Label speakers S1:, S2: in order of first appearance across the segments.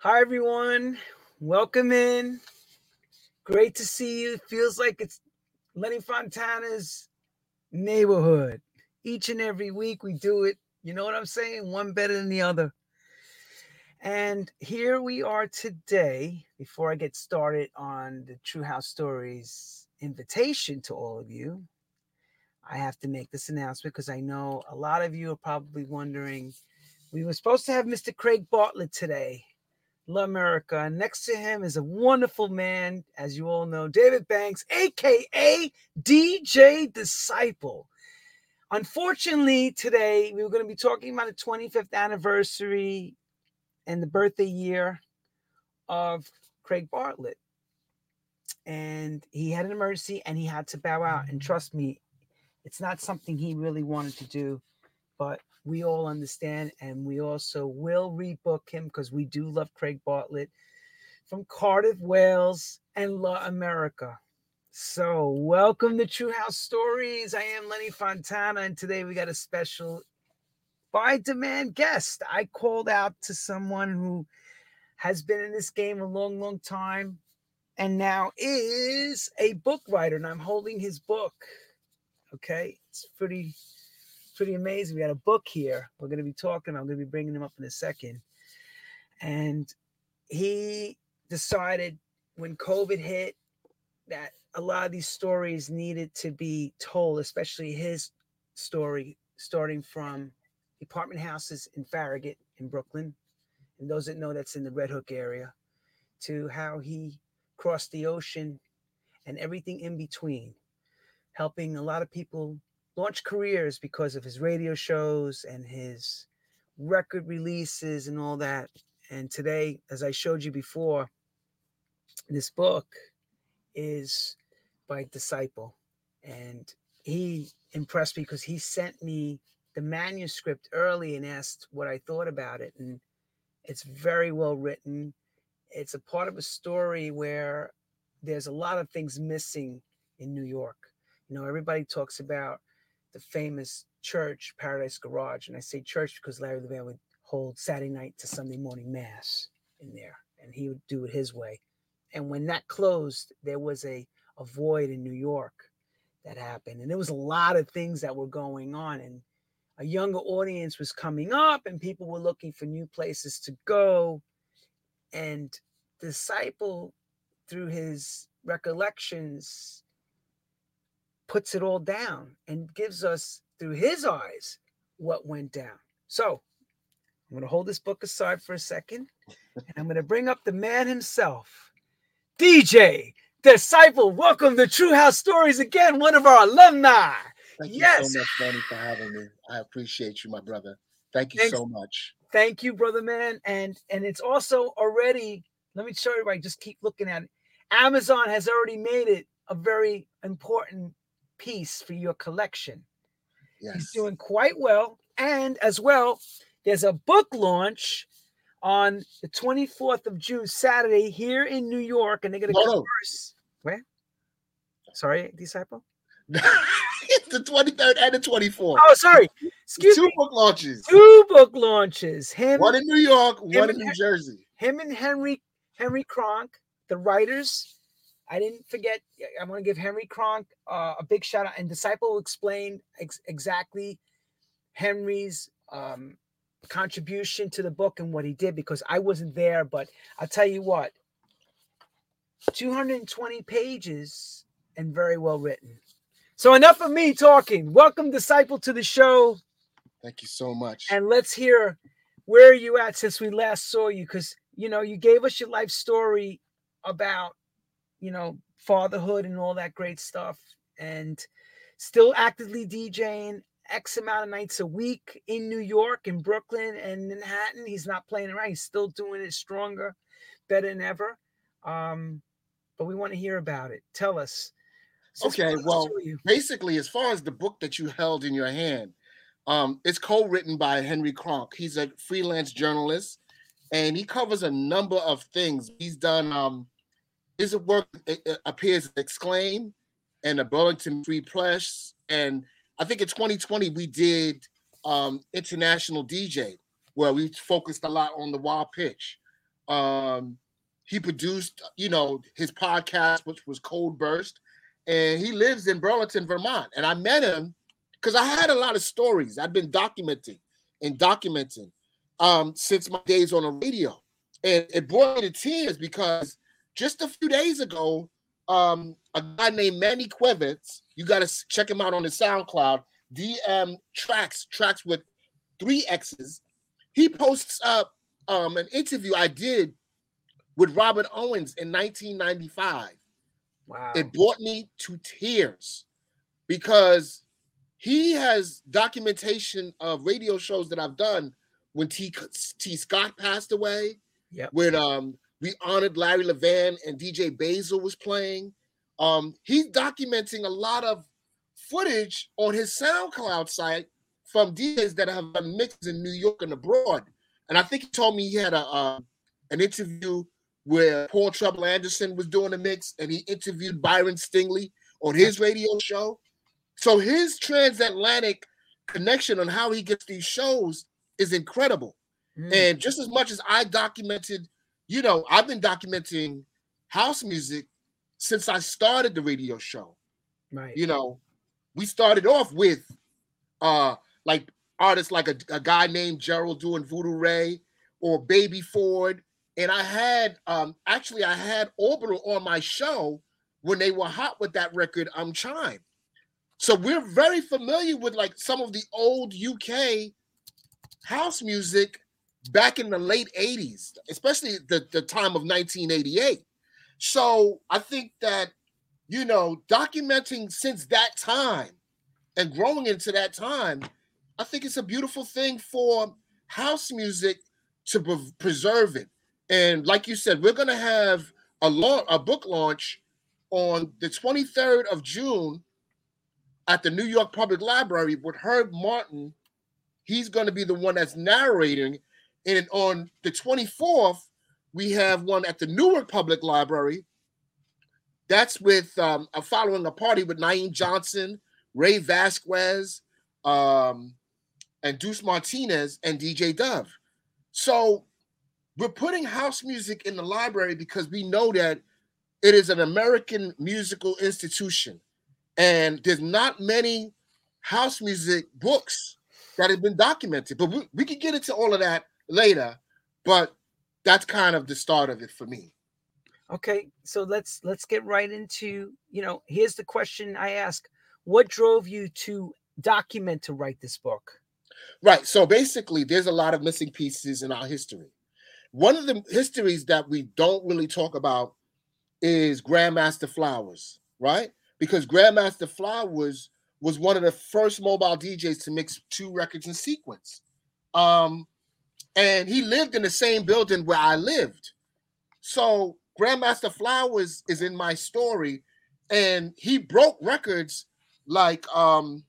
S1: Hi, everyone. Welcome in. Great to see you. Feels like it's Lenny Fontana's neighborhood. Each and every week we do it. You know what I'm saying? One better than the other. And here we are today. Before I get started on the True House Stories invitation to all of you, I have to make this announcement because I know a lot of you are probably wondering. We were supposed to have Mr. Craig Bartlett today, La America. And next to him is a wonderful man, as you all know, David Banks, aka DJ Disciple. Unfortunately, today we were going to be talking about the 25th anniversary and the birthday year of Craig Bartlett. And he had an emergency and he had to bow out. And mm-hmm. trust me, it's not something he really wanted to do, but we all understand. And we also will rebook him because we do love Craig Bartlett from Cardiff, Wales, and La America. So, welcome to True House Stories. I am Lenny Fontana, and today we got a special by demand guest. I called out to someone who has been in this game a long, long time and now is a book writer, and I'm holding his book. Okay, it's pretty, pretty amazing. We got a book here. We're going to be talking. I'm going to be bringing him up in a second. And he decided when COVID hit that a lot of these stories needed to be told, especially his story, starting from apartment houses in Farragut in Brooklyn. And those that know that's in the Red Hook area, to how he crossed the ocean and everything in between, helping a lot of people launch careers because of his radio shows and his record releases and all that. And today, as I showed you before, this book is by Disciple. And he impressed me because he sent me the manuscript early and asked what I thought about it. And it's very well written. It's a part of a story where there's a lot of things missing in New York. You know, everybody talks about the famous church, Paradise Garage. And I say church because Larry Levan would hold Saturday night to Sunday morning mass in there, and he would do it his way. And when that closed, there was a, a void in New York that happened. And there was a lot of things that were going on. And a younger audience was coming up, and people were looking for new places to go. And Disciple, through his recollections, puts it all down and gives us, through his eyes, what went down. So I'm going to hold this book aside for a second, and I'm going to bring up the man himself, DJ Disciple. Welcome to True House Stories again, one of our alumni.
S2: Thank you so much, Danny, for having me. I appreciate you, my brother. Thank you
S1: Thanks.
S2: so much.
S1: Thank you, brother man. And and it's also already, let me show you right, just keep looking at it. Amazon has already made it a very important piece for your collection. He's doing quite well. And as well, there's a book launch on the 24th of June, Saturday, here in New York. And they're going to oh.
S2: No, no.
S1: converse. Where? Sorry, disciple.
S2: it's the 23rd and the 24th.
S1: Oh, sorry. Excuse
S2: Two
S1: me.
S2: book launches.
S1: Two book launches. Him,
S2: One in New York, one in New Jersey.
S1: him and Henry Henry Kronk, the writers. I didn't forget. I want to give Henry Kronk uh, a big shout out. And Disciple will explain ex- exactly Henry's um, contribution to the book and what he did because I wasn't there. But I'll tell you what, 220 pages and very well written. So enough of me talking. Welcome, Disciple, to the show.
S2: Thank you so much.
S1: and let's hear where are you at since we last saw you because you know you gave us your life story about you know fatherhood and all that great stuff and still actively djing x amount of nights a week in new york in brooklyn and manhattan. He's not playing around. He's still doing it stronger better than ever. Um but we want to hear about it. Tell us.
S2: Okay, well, Basically, as far as the book that you held in your hand, um, it's co-written by Henry Kronk. He's a freelance journalist, and he covers a number of things. He's done um, his work uh, uh, appears in Exclaim and the Burlington Free Press, and I think in 2020 we did um, international DJ where we focused a lot on the wild pitch. Um, he produced, you know, his podcast, which was Cold Burst, and he lives in Burlington, Vermont. And I met him because I had a lot of stories. I've been documenting and documenting um, since my days on the radio, and it brought me to tears because just a few days ago, um, a guy named Manny Quevitz, you got to check him out on the SoundCloud, DM Tracks, Tracks with three X's. He posts up um, an interview I did with Robert Owens in 1995. Wow. It brought me to tears because he has documentation of radio shows that I've done when T, T Scott passed away.
S1: Yeah.
S2: When um we honored Larry Levan and DJ Basil was playing. Um, he's documenting a lot of footage on his SoundCloud site from DJs that have been mixed in New York and abroad. And I think he told me he had a uh, an interview where Paul Trouble Anderson was doing a mix, and he interviewed Byron Stingley on his radio show. So his transatlantic connection on how he gets these shows is incredible. Mm. And just as much as I documented, you know, I've been documenting house music since I started the radio show.
S1: Right.
S2: You know, we started off with uh like artists like a, a guy named Gerald doing Voodoo Ray or Baby Ford. And I had um actually I had Orbital on my show when they were hot with that record, I'm Chime. So we're very familiar with like some of the old UK house music back in the late 80s, especially the, the time of 1988. So I think that, you know, documenting since that time and growing into that time, I think it's a beautiful thing for house music to pre- preserve it. And like you said, we're going to have a, la- a book launch on the 23rd of June at the New York Public Library with Herb Martin. He's going to be the one that's narrating. And on the 24th, we have one at the Newark Public Library. That's with um, a following a party with Naeem Johnson, Ray Vasquez, um, and Deuce Martinez and DJ Dove. So we're putting house music in the library because we know that it is an American musical institution. And there's not many house music books that have been documented. But we, we can get into all of that later. But that's kind of the start of it for me.
S1: Okay, so let's let's get right into, you know, here's the question I ask. What drove you to document to write this book?
S2: Right. So basically, there's a lot of missing pieces in our history. One of the histories that we don't really talk about is Grandmaster Flowers, right? Because Grandmaster Flowers was one of the first mobile DJs to mix two records in sequence. Um, and he lived in the same building where I lived. So Grandmaster Flowers is in my story, and he broke records like um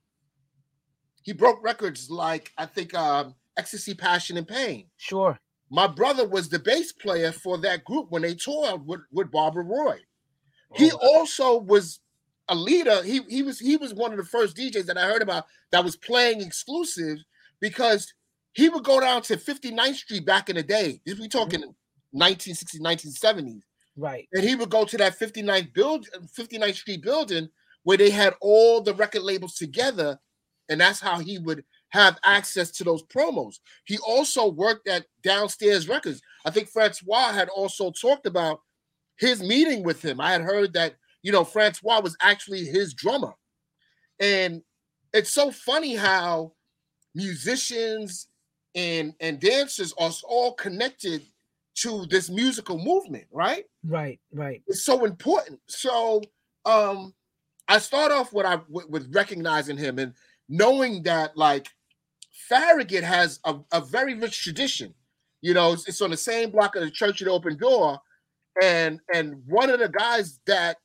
S2: he broke records like I think um Ecstasy, Passion, and Pain.
S1: Sure.
S2: My brother was the bass player for that group when they toured with, with Barbara Roy. Oh. He also was a leader. He he was he was one of the first DJs that I heard about that was playing exclusive because he would go down to 59th Street back in the day. If we talking mm-hmm. 1960s, 1970s.
S1: Right.
S2: And he would go to that 59th build 59th Street building where they had all the record labels together. And that's how he would have access to those promos. He also worked at Downstairs Records. I think Francois had also talked about his meeting with him. I had heard that, you know, Francois was actually his drummer. And it's so funny how musicians and and dancers are all connected to this musical movement, right?
S1: Right, right.
S2: It's so important. So um I start off with I with, with recognizing him and knowing that like Farragut has a, a very rich tradition. You know, it's, it's on the same block of the Church of the Open Door, and and one of the guys that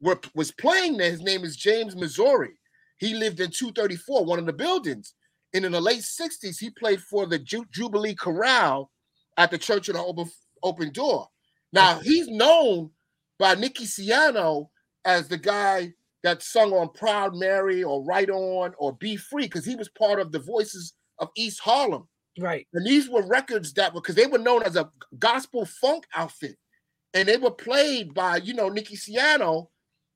S2: were was playing there, his name is James Missouri. He lived in 234, one of the buildings. And in the late 60s, he played for the Ju- Jubilee Chorale at the Church of the Open, Open Door. Now, he's known by Nicky Siano as the guy that sung on Proud Mary or Right On or Be Free because he was part of the Voices of East Harlem
S1: Right.
S2: And these were records that were because they were known as a gospel funk outfit. And they were played by, you know, Nicky Siano,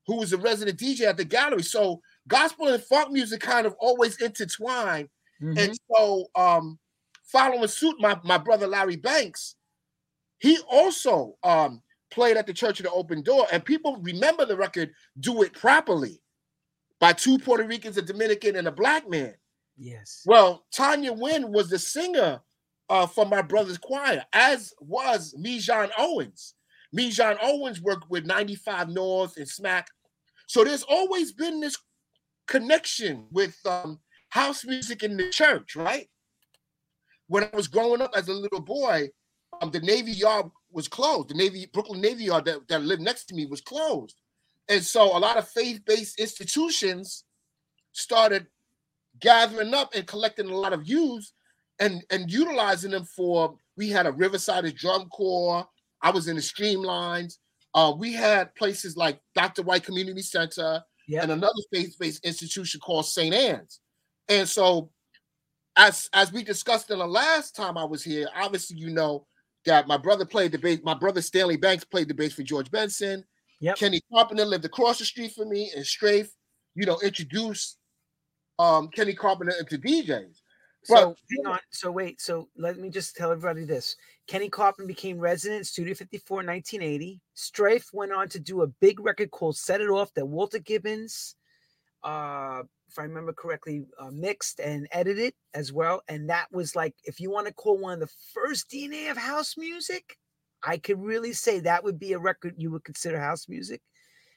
S2: who was a resident DJ at the gallery. So gospel and funk music kind of always intertwine. Mm-hmm. And so um following suit, my, my brother Larry Banks, he also um played at the Church of the Open Door. And people remember the record Do It Properly by two Puerto Ricans, a Dominican, and a black man.
S1: Yes.
S2: Well, Tanya Wynn was the singer uh, for my brother's choir, as was Me John Owens. Me John Owens worked with 95 North and Smack. So there's always been this connection with um, house music in the church, right? When I was growing up as a little boy, um, the Navy Yard was closed. The Navy Brooklyn Navy Yard that, that lived next to me was closed. And so a lot of faith-based institutions started gathering up and collecting a lot of youths and, and utilizing them for we had a Riverside drum corps. I was in the streamlines. Uh, we had places like Dr. White Community Center yep. and another faith-based institution called St. Anne's. And so as as we discussed in the last time I was here, obviously you know that my brother played the bass. My brother Stanley Banks played the bass for George Benson. Yep. Kenny Carpenter lived across the street from me, and Strafe, you know, introduced um, Kenny Carpenter into DJs.
S1: So hang on. So wait. So let me just tell everybody this: Kenny Carpenter became resident in Studio 54 in 1980. Strafe went on to do a big record called "Set It Off" that Walter Gibbons, uh, if I remember correctly, uh, mixed and edited as well. And that was like, if you want to call one of the first DNA of house music, I could really say that would be a record you would consider house music.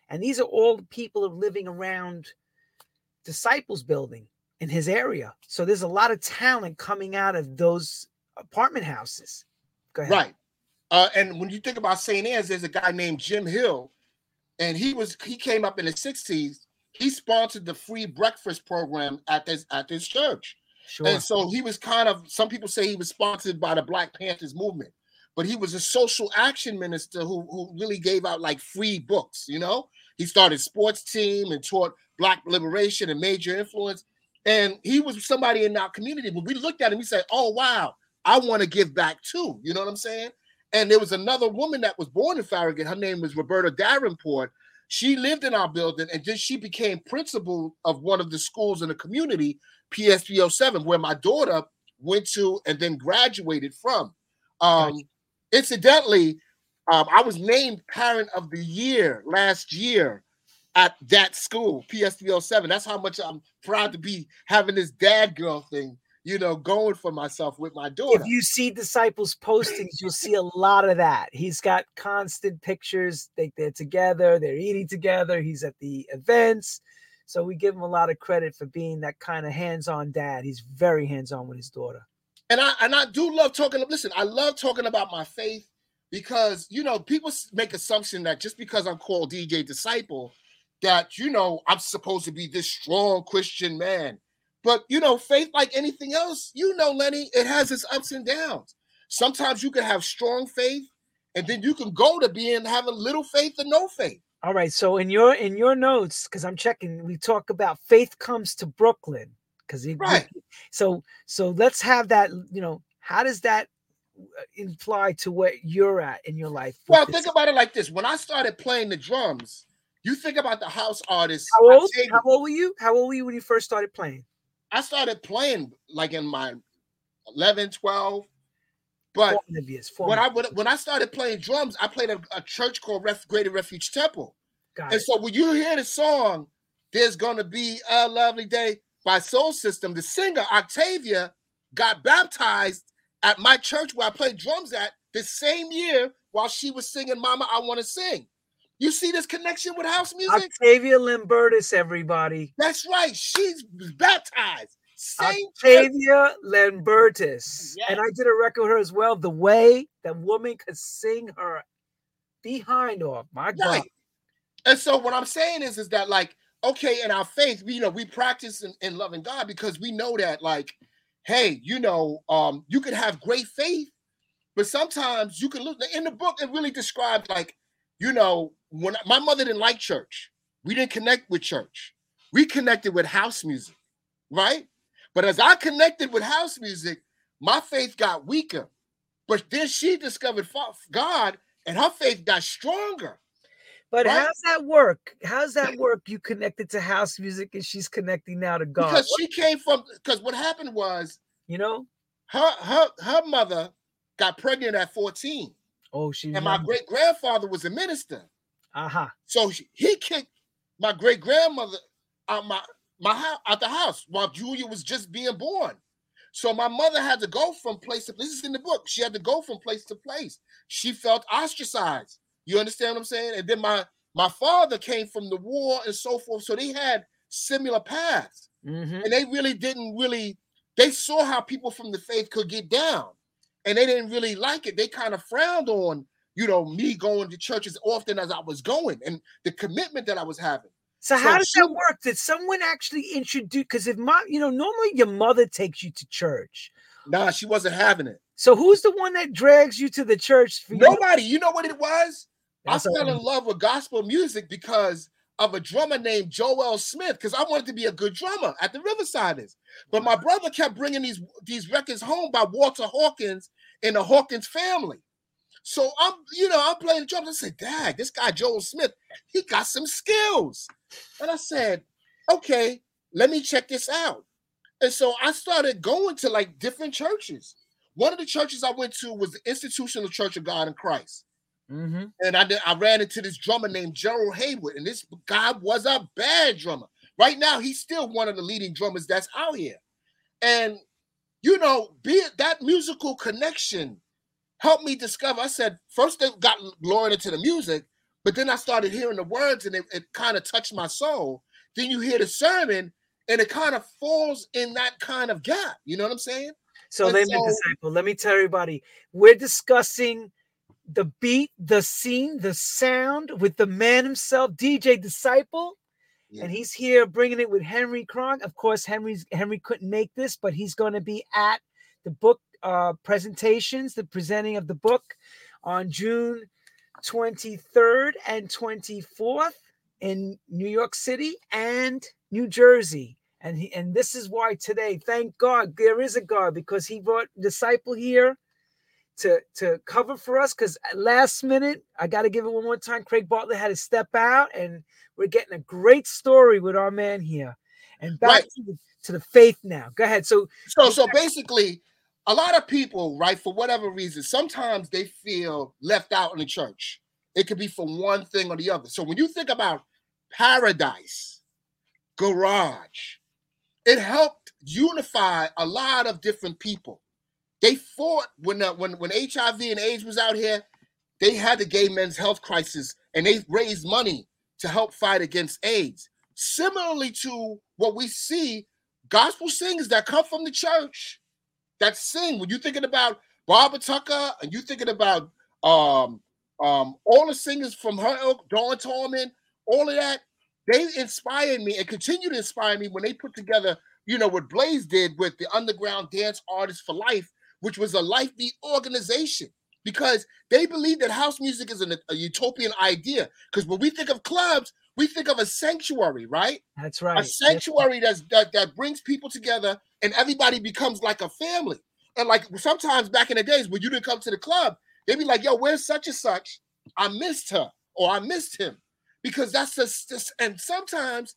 S1: And these are all the people living around Disciples Building in his area. So there's a lot of talent coming out of those apartment houses. Go ahead.
S2: Right. Uh, and when you think about St. Anne's, there's a guy named Jim Hill, and he was he came up in the 60s. He sponsored the free breakfast program at this at this church. Sure. And so he was kind of some people say he was sponsored by the Black Panthers movement but he was a social action minister who, who really gave out like free books, you know? He started sports team and taught black liberation and major influence. And he was somebody in our community. When we looked at him, we said, Oh wow, I want to give back too. You know what I'm saying? And there was another woman that was born in Farragut. Her name was Roberta Davenport. She lived in our building and then she became principal of one of the schools in the community, PS 307, where my daughter went to and then graduated from. Um, Incidentally, um, I was named Parent of the Year last year at that school, PS307. That's how much I'm proud to be having this dad girl thing, you know, going for myself with my daughter.
S1: If you see Disciples postings, you'll see a lot of that. He's got constant pictures. They, they're together, they're eating together. He's at the events. So we give him a lot of credit for being that kind of hands-on dad. He's very hands-on with his daughter
S2: and I and I do love talking. Listen, I love talking about my faith because you know people make assumption that just because I'm called DJ Disciple, that you know I'm supposed to be this strong Christian man. But you know, faith like anything else, you know, Lenny, it has its ups and downs. Sometimes you can have strong faith, and then you can go to being having little faith and no faith.
S1: All right. So in your in your notes, because I'm checking, we talk about faith comes to Brooklyn because
S2: right.
S1: So so let's have that. You know, how does that uh, imply to what you're at in your life?
S2: Well, this? think about it like this: when I started playing the drums, you think about the house artists.
S1: How old? How old were you? How old were you when you first started playing?
S2: I started playing like in my 11, 12. But when I when I started playing drums, I played a, a church called Ref, Greater Refuge Temple. Got and it. so when you hear the song, "There's Gonna Be a Lovely Day," by Soul System, the singer Octavia got baptized at my church where I played drums at the same year while she was singing Mama, I Want to Sing. You see this connection with house music?
S1: Octavia Lambertus, everybody.
S2: That's right. She's baptized.
S1: Same Octavia church. Lambertus. Yes. And I did a record with her as well. The way that woman could sing her behind off. My right. God.
S2: And so what I'm saying is, is that like okay, in our faith, we you know we practice in, in loving God because we know that, like, hey, you know, um, you could have great faith, but sometimes you can look in the book, it really describes like, you know, when my mother didn't like church, we didn't connect with church, we connected with house music, right? But as I connected with house music, my faith got weaker. But then she discovered God and her faith got stronger.
S1: But right? how's that work? How's that work? You connected to house music and she's connecting now to God.
S2: Because she came from because what happened was,
S1: you know,
S2: her her her mother got pregnant at 14.
S1: Oh, she
S2: and my great grandfather was a minister.
S1: Uh-huh.
S2: So she, he kicked my great grandmother out my my house out the house while Julia was just being born. So my mother had to go from place to place. This is in the book. She had to go from place to place. She felt ostracized. You understand what I'm saying? And then my my father came from the war and so forth. So they had similar paths.
S1: Mm-hmm.
S2: And they really didn't really, they saw how people from the faith could get down. And they didn't really like it. They kind of frowned on, you know, me going to church as often as I was going and the commitment that I was having.
S1: So, so how does she, that work? Did someone actually introduce? Because if my, you know, normally your mother takes you to church.
S2: Nah, she wasn't having it.
S1: So who's the one that drags you to the church?
S2: Nobody. You? you know what it was? That's I fell in love with gospel music because of a drummer named Joel Smith because I wanted to be a good drummer at the Riversiders. But my brother kept bringing these these records home by Walter Hawkins and the Hawkins family. So I'm, you know, I'm playing the drums. I said, Dad, this guy Joel Smith, he got some skills. And I said, okay, let me check this out. And so I started going to like different churches. One of the churches I went to was the Institutional Church of God in Christ.
S1: Mm-hmm.
S2: And I did, I ran into this drummer named Gerald Haywood, and this guy was a bad drummer. Right now, he's still one of the leading drummers that's out here. And you know, be it that musical connection helped me discover. I said, first they got lured into the music, but then I started hearing the words and it, it kind of touched my soul. Then you hear the sermon, and it kind of falls in that kind of gap. You know what I'm saying?
S1: So, let so, disciple, let me tell everybody, we're discussing the beat, the scene, the sound with the man himself, DJ Disciple. Yeah. And he's here bringing it with Henry Kronk. Of course, Henry's Henry couldn't make this, but he's going to be at the book uh, presentations, the presenting of the book on June 23rd and 24th in New York City and New Jersey. And he, and this is why today, thank God, there is a God because he brought disciple here to to cover for us because last minute I got to give it one more time. Craig Bartlett had to step out, and we're getting a great story with our man here. And back right. to, the, to the faith now. Go ahead. So
S2: so so basically, a lot of people, right, for whatever reason, sometimes they feel left out in the church. It could be for one thing or the other. So when you think about paradise, garage, it helped unify a lot of different people they fought when uh, when when HIV and AIDS was out here. They had the gay men's health crisis, and they raised money to help fight against AIDS. Similarly to what we see, gospel singers that come from the church that sing. When you're thinking about Barbara Tucker, and you're thinking about um um all the singers from her ilk, Dawn Tallman, all of that, they inspired me and continue to inspire me when they put together, you know, what Blaze did with the Underground Dance Artists for Life which was a life beat organization because they believe that house music is an, a utopian idea. Because when we think of clubs, we think of a sanctuary, right?
S1: That's right.
S2: A sanctuary that's, that that brings people together and everybody becomes like a family. And like sometimes back in the days when you didn't come to the club, they'd be like, "Yo, where's such and such? I missed her or I missed him," because that's just, just and sometimes,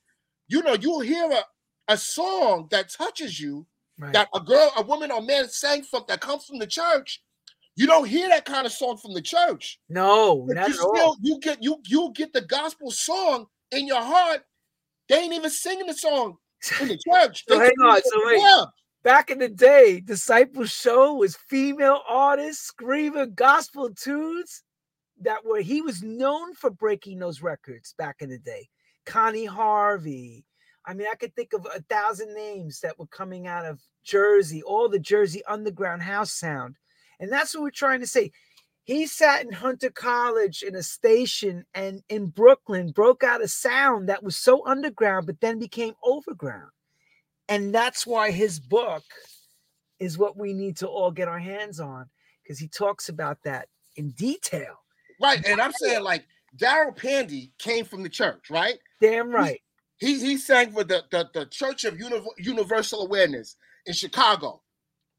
S2: you know, you'll hear a, a song that touches you right. that a girl, a woman, or man sang from that comes from the church. You don't hear that kind of song from the church.
S1: No,
S2: but
S1: not
S2: you
S1: at still, all.
S2: You get you you get the gospel song in your heart. They ain't even singing the song in the church.
S1: so hang on. So wait. Back in the day, Disciple Show was female artists screaming gospel tunes that were he was known for breaking those records back in the day. Connie Harvey, I mean, I could think of a thousand names that were coming out of Jersey, all the Jersey underground house sound. And that's what we're trying to say. He sat in Hunter College in a station and in Brooklyn broke out a sound that was so underground, but then became overground. And that's why his book is what we need to all get our hands on because he talks about that in detail.
S2: Right. And I'm saying, like, Darryl Pandy came from the church, right?
S1: Damn right.
S2: He he sang for the the, the Church of Universal Awareness in Chicago.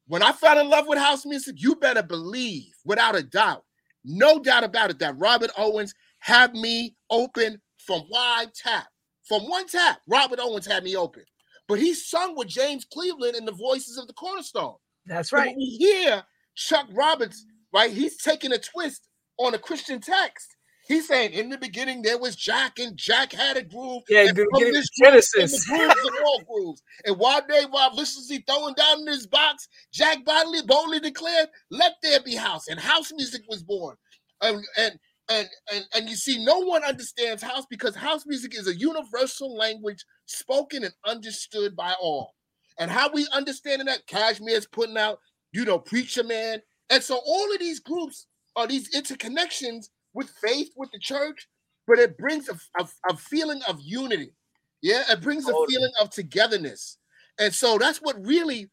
S2: when I fell in love with house music, you better believe, without a doubt, no doubt about it, that Robert Owens had me open from wide tap. From one tap, Robert Owens had me open. But he sung with James Cleveland in the voices of the Cornerstone.
S1: That's right.
S2: When we hear Chuck Roberts, right? He's taking a twist on a Christian text. He's saying, in the beginning there was Jack, and Jack had a groove.
S1: Yeah,
S2: and from this groove
S1: Genesis.
S2: came the grooves of all grooves. And while they were viciously throwing down in his box, Jack boldly, boldly declared, "Let there be house," and house music was born. And and and and and you see, no one understands house because house music is a universal language spoken and understood by all. And how we understanding that Cashmere is putting out, you know, Preacher Man, and so all of these groups are these interconnections with faith, with the church, but it brings a, a, a feeling of unity. Yeah, it brings a feeling of togetherness. And so that's what really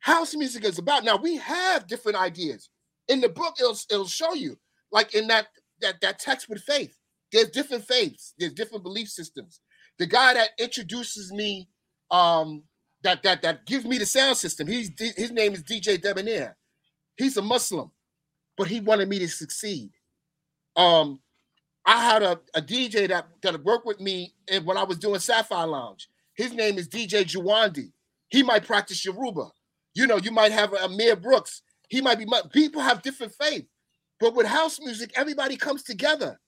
S2: house music is about. Now we have different ideas. In the book, it'll, it'll show you, like in that, that that text with faith, there's different faiths, there's different belief systems. The guy that introduces me, um, that that that gives me the sound system, he's his name is DJ Debonair. He's a Muslim, but he wanted me to succeed. Um, I had a, a DJ that that worked with me and when I was doing Sapphire Lounge. His name is DJ Juwandi. He might practice Yoruba. You know, you might have Amir Brooks. He might be people have different faith, but with house music, everybody comes together,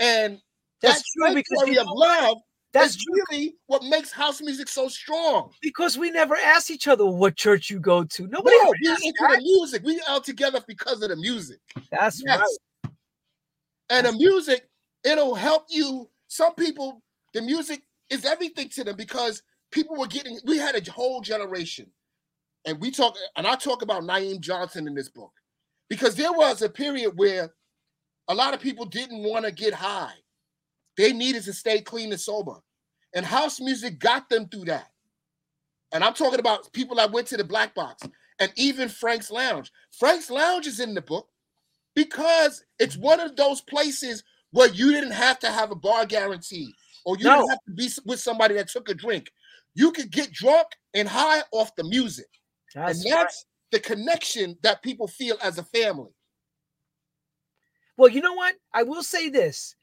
S2: and
S1: That's
S2: that
S1: true because you know what?
S2: love
S1: That's
S2: really what makes house music so strong.
S1: because we never ask each other what church you go to. Nobody
S2: No, we into the music. We all together because of the music.
S1: That's
S2: Yes.
S1: right.
S2: And the music, it'll help you. Some people, the music is everything to them because people were getting, we had a whole generation. And we talk, and I talk about Naeem Johnson in this book because there was a period where a lot of people didn't want to get high. They needed to stay clean and sober. And house music got them through that. And I'm talking about people that went to the black box and even Frank's Lounge. Frank's Lounge is in the book because it's one of those places where you didn't have to have a bar guarantee or you
S1: No.
S2: didn't have to be with somebody that took a drink. You could get drunk and high off the music.
S1: That's
S2: and
S1: right.
S2: that's the connection that people feel as a family.
S1: Well, you know what? I will say this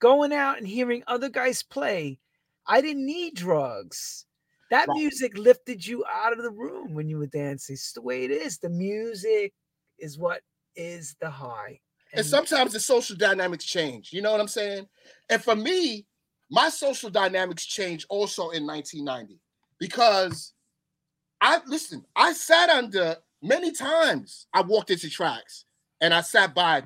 S1: going out and hearing other guys play, I didn't need drugs. That
S2: Right.
S1: music lifted you out of the room when you were dancing. It's the way it is. The music is what is the high.
S2: And sometimes the social dynamics change. You know what I'm saying? And for me, my social dynamics changed also in 1990 because I listen, I sat under many times. I walked into tracks and I sat by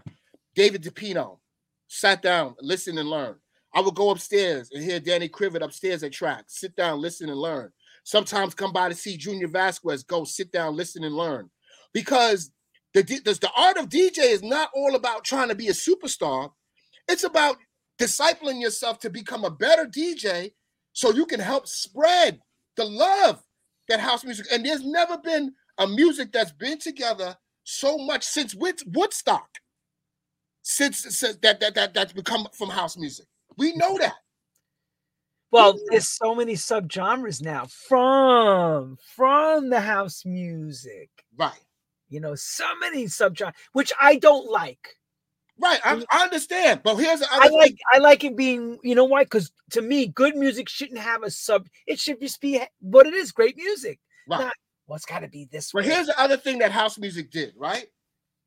S2: David DePino, sat down, listen and learn. I would go upstairs and hear Danny Krivit upstairs at tracks, sit down, listen and learn. Sometimes come by to see Junior Vasquez, go sit down, listen and learn. Because the, the, the art of DJ is not all about trying to be a superstar. It's about discipling yourself to become a better DJ so you can help spread the love that house music. And there's never been a music that's been together so much since Woodstock, since, since that, that that that's become from house music. We know that.
S1: Well, there's so many subgenres now from from the house music.
S2: Right.
S1: You know, so many subgenres, which I don't like.
S2: Right. I, I understand. But here's the
S1: I like
S2: thing.
S1: I like it being, you know why? Because to me, good music shouldn't have a sub. It should just be what it is, great music.
S2: Right.
S1: Not what's got to be this
S2: But
S1: way.
S2: here's the other thing that house music did, right?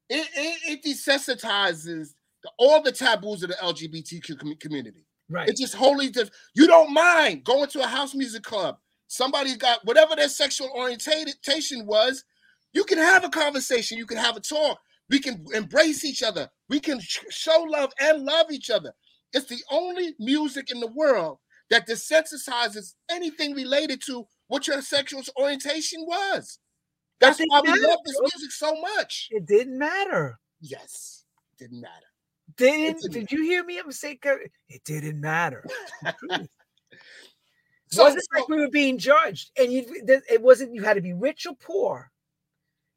S2: It it, it desensitizes the, all the taboos of the LGBTQ community.
S1: right.
S2: It's just wholly different. You don't mind going to a house music club. Somebody's got whatever their sexual orientation was. You can have a conversation. You can have a talk. We can embrace each other. We can show love and love each other. It's the only music in the world that desensitizes anything related to what your sexual orientation was. That's why we
S1: matter,
S2: love this music so much.
S1: It didn't matter.
S2: Yes, didn't matter.
S1: Didn't
S2: a-
S1: did you hear me? I'm saying it didn't matter. It
S2: So,
S1: wasn't
S2: so-
S1: like we were being judged, and you it wasn't you had to be rich or poor.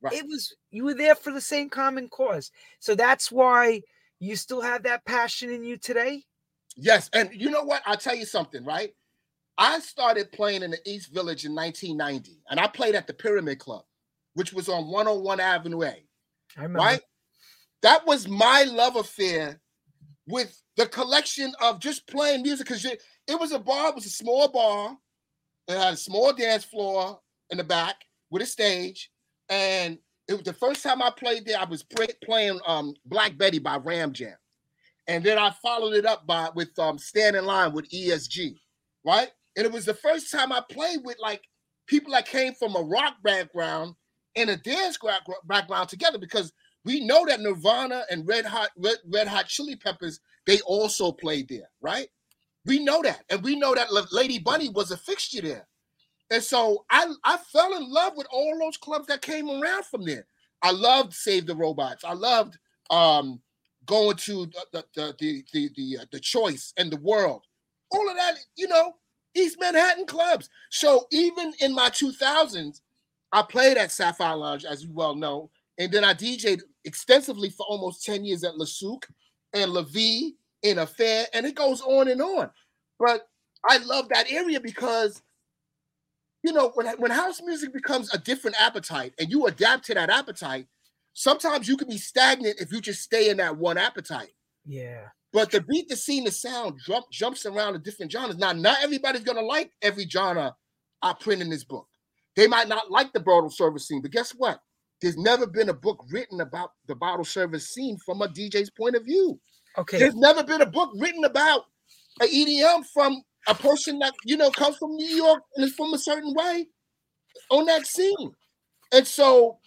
S2: Right.
S1: It was you were there for the same common cause. So that's why you still have that passion in you today.
S2: Yes, and you know what? I'll tell you something, right? I started playing in the East Village in 1990, and I played at the Pyramid Club, which was on 101 Avenue A.
S1: I remember.
S2: Right? That was my love affair with the collection of just playing music because it was a bar, it was a small bar. It had a small dance floor in the back with a stage. And it was the first time I played there, I was play, playing um, Black Betty by Ram Jam. And then I followed it up by with um, Stand in Line with ESG, right? And it was the first time I played with like people that came from a rock background and a dance background together because we know that Nirvana and Red Hot Red, Red Hot Chili Peppers they also played there, right? We know that, and we know that Lady Bunny was a fixture there. And so I I fell in love with all those clubs that came around from there. I loved Save the Robots. I loved um, going to the the the the the, uh, the choice and the world. All of that, you know, East Manhattan clubs. So even in my 2000s, I played at Sapphire Lounge, as you well know, and then I DJed extensively for almost 10 years at Le Souk and La Vie in Affair, and it goes on and on. But I love that area because, you know, when, when house music becomes a different appetite and you adapt to that appetite, sometimes you can be stagnant if you just stay in that one appetite.
S1: Yeah.
S2: But the beat, the scene, the sound jump, jumps around to different genres. Now, not everybody's gonna like every genre I print in this book. They might not like the bottle service scene, but guess what? There's never been a book written about the bottle service scene from a DJ's point of view.
S1: Okay.
S2: There's never been a book written about a EDM from a person that you know comes from New York and is from a certain way on that scene. And so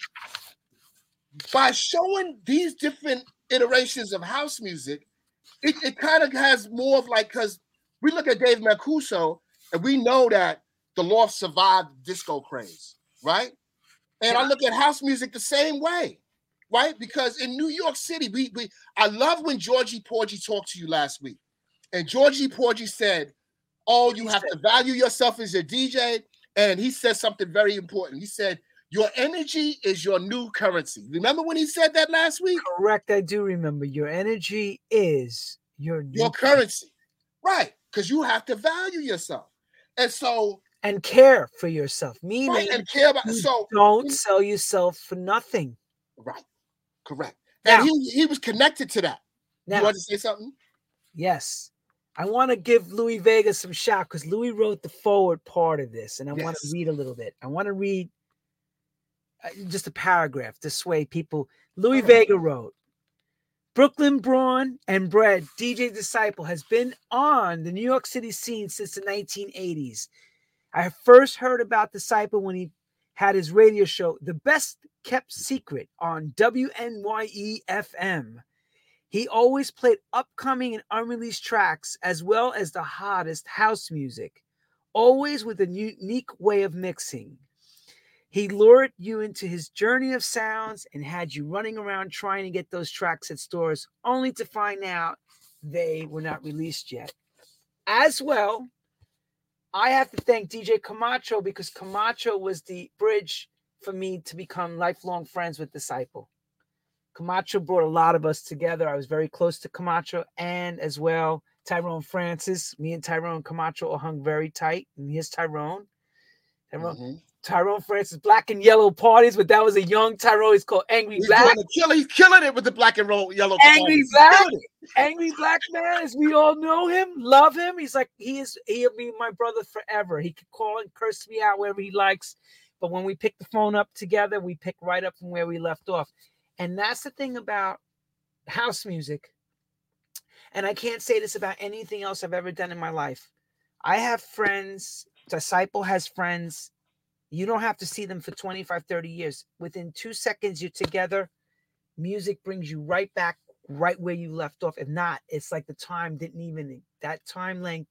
S2: by showing these different iterations of house music, it, it kind of has more of like because we look at Dave Mancuso and we know that the loft survived disco craze, right? And I look at house music the same way, right? Because in New York City, we, we I love when Georgie Porgy talked to you last week. And Georgie Porgy said, Oh, you have to value yourself as a DJ. And he said something very important. He said, Your energy is your new currency. Remember when he said that last week?
S1: Correct. I do remember. Your energy is your
S2: your currency. Right. Because you have to value yourself. And so
S1: and care for yourself. Meaning
S2: right, and care about so
S1: don't sell yourself for nothing.
S2: Right. Correct.
S1: Now,
S2: and he, he was connected to that.
S1: Now,
S2: you want to say something?
S1: Yes. I want to give Louie Vega some shout because Louis wrote the forward part of this, and I yes. want to read a little bit. I want to read uh, just a paragraph this way people. Louie Vega wrote, Brooklyn Brawn and Bread, DJ Disciple, has been on the New York City scene since the 1980s. I first heard about Disciple when he had his radio show, The Best Kept Secret, on WNYE FM. He always played upcoming and unreleased tracks as well as the hottest house music, always with a unique way of mixing. He lured you into his journey of sounds and had you running around trying to get those tracks at stores, only to find out they were not released yet. As well, I have to thank DJ Camacho because Camacho was the bridge for me to become lifelong friends with Disciple. Camacho brought a lot of us together. I was very close to Camacho and as well Tyrone Francis. Me and Tyrone Camacho hung very tight. And here's Tyrone. Tyrone, mm-hmm. Tyrone Francis, black and yellow parties, but that was a young Tyrone. He's called Angry
S2: he's
S1: Black.
S2: Kill, he's killing it with the black and yellow.
S1: Angry Black, Angry Black man, as we all know him, love him. He's like he is. He'll be my brother forever. He could call and curse me out wherever he likes, but when we pick the phone up together, we pick right up from where we left off. And that's the thing about house music. And I can't say this about anything else I've ever done in my life. I have friends, Disciple has friends. You don't have to see them for 25, 30 years. Within two seconds, you're together. Music brings you right back, right where you left off. If not, it's like the time didn't even, that time length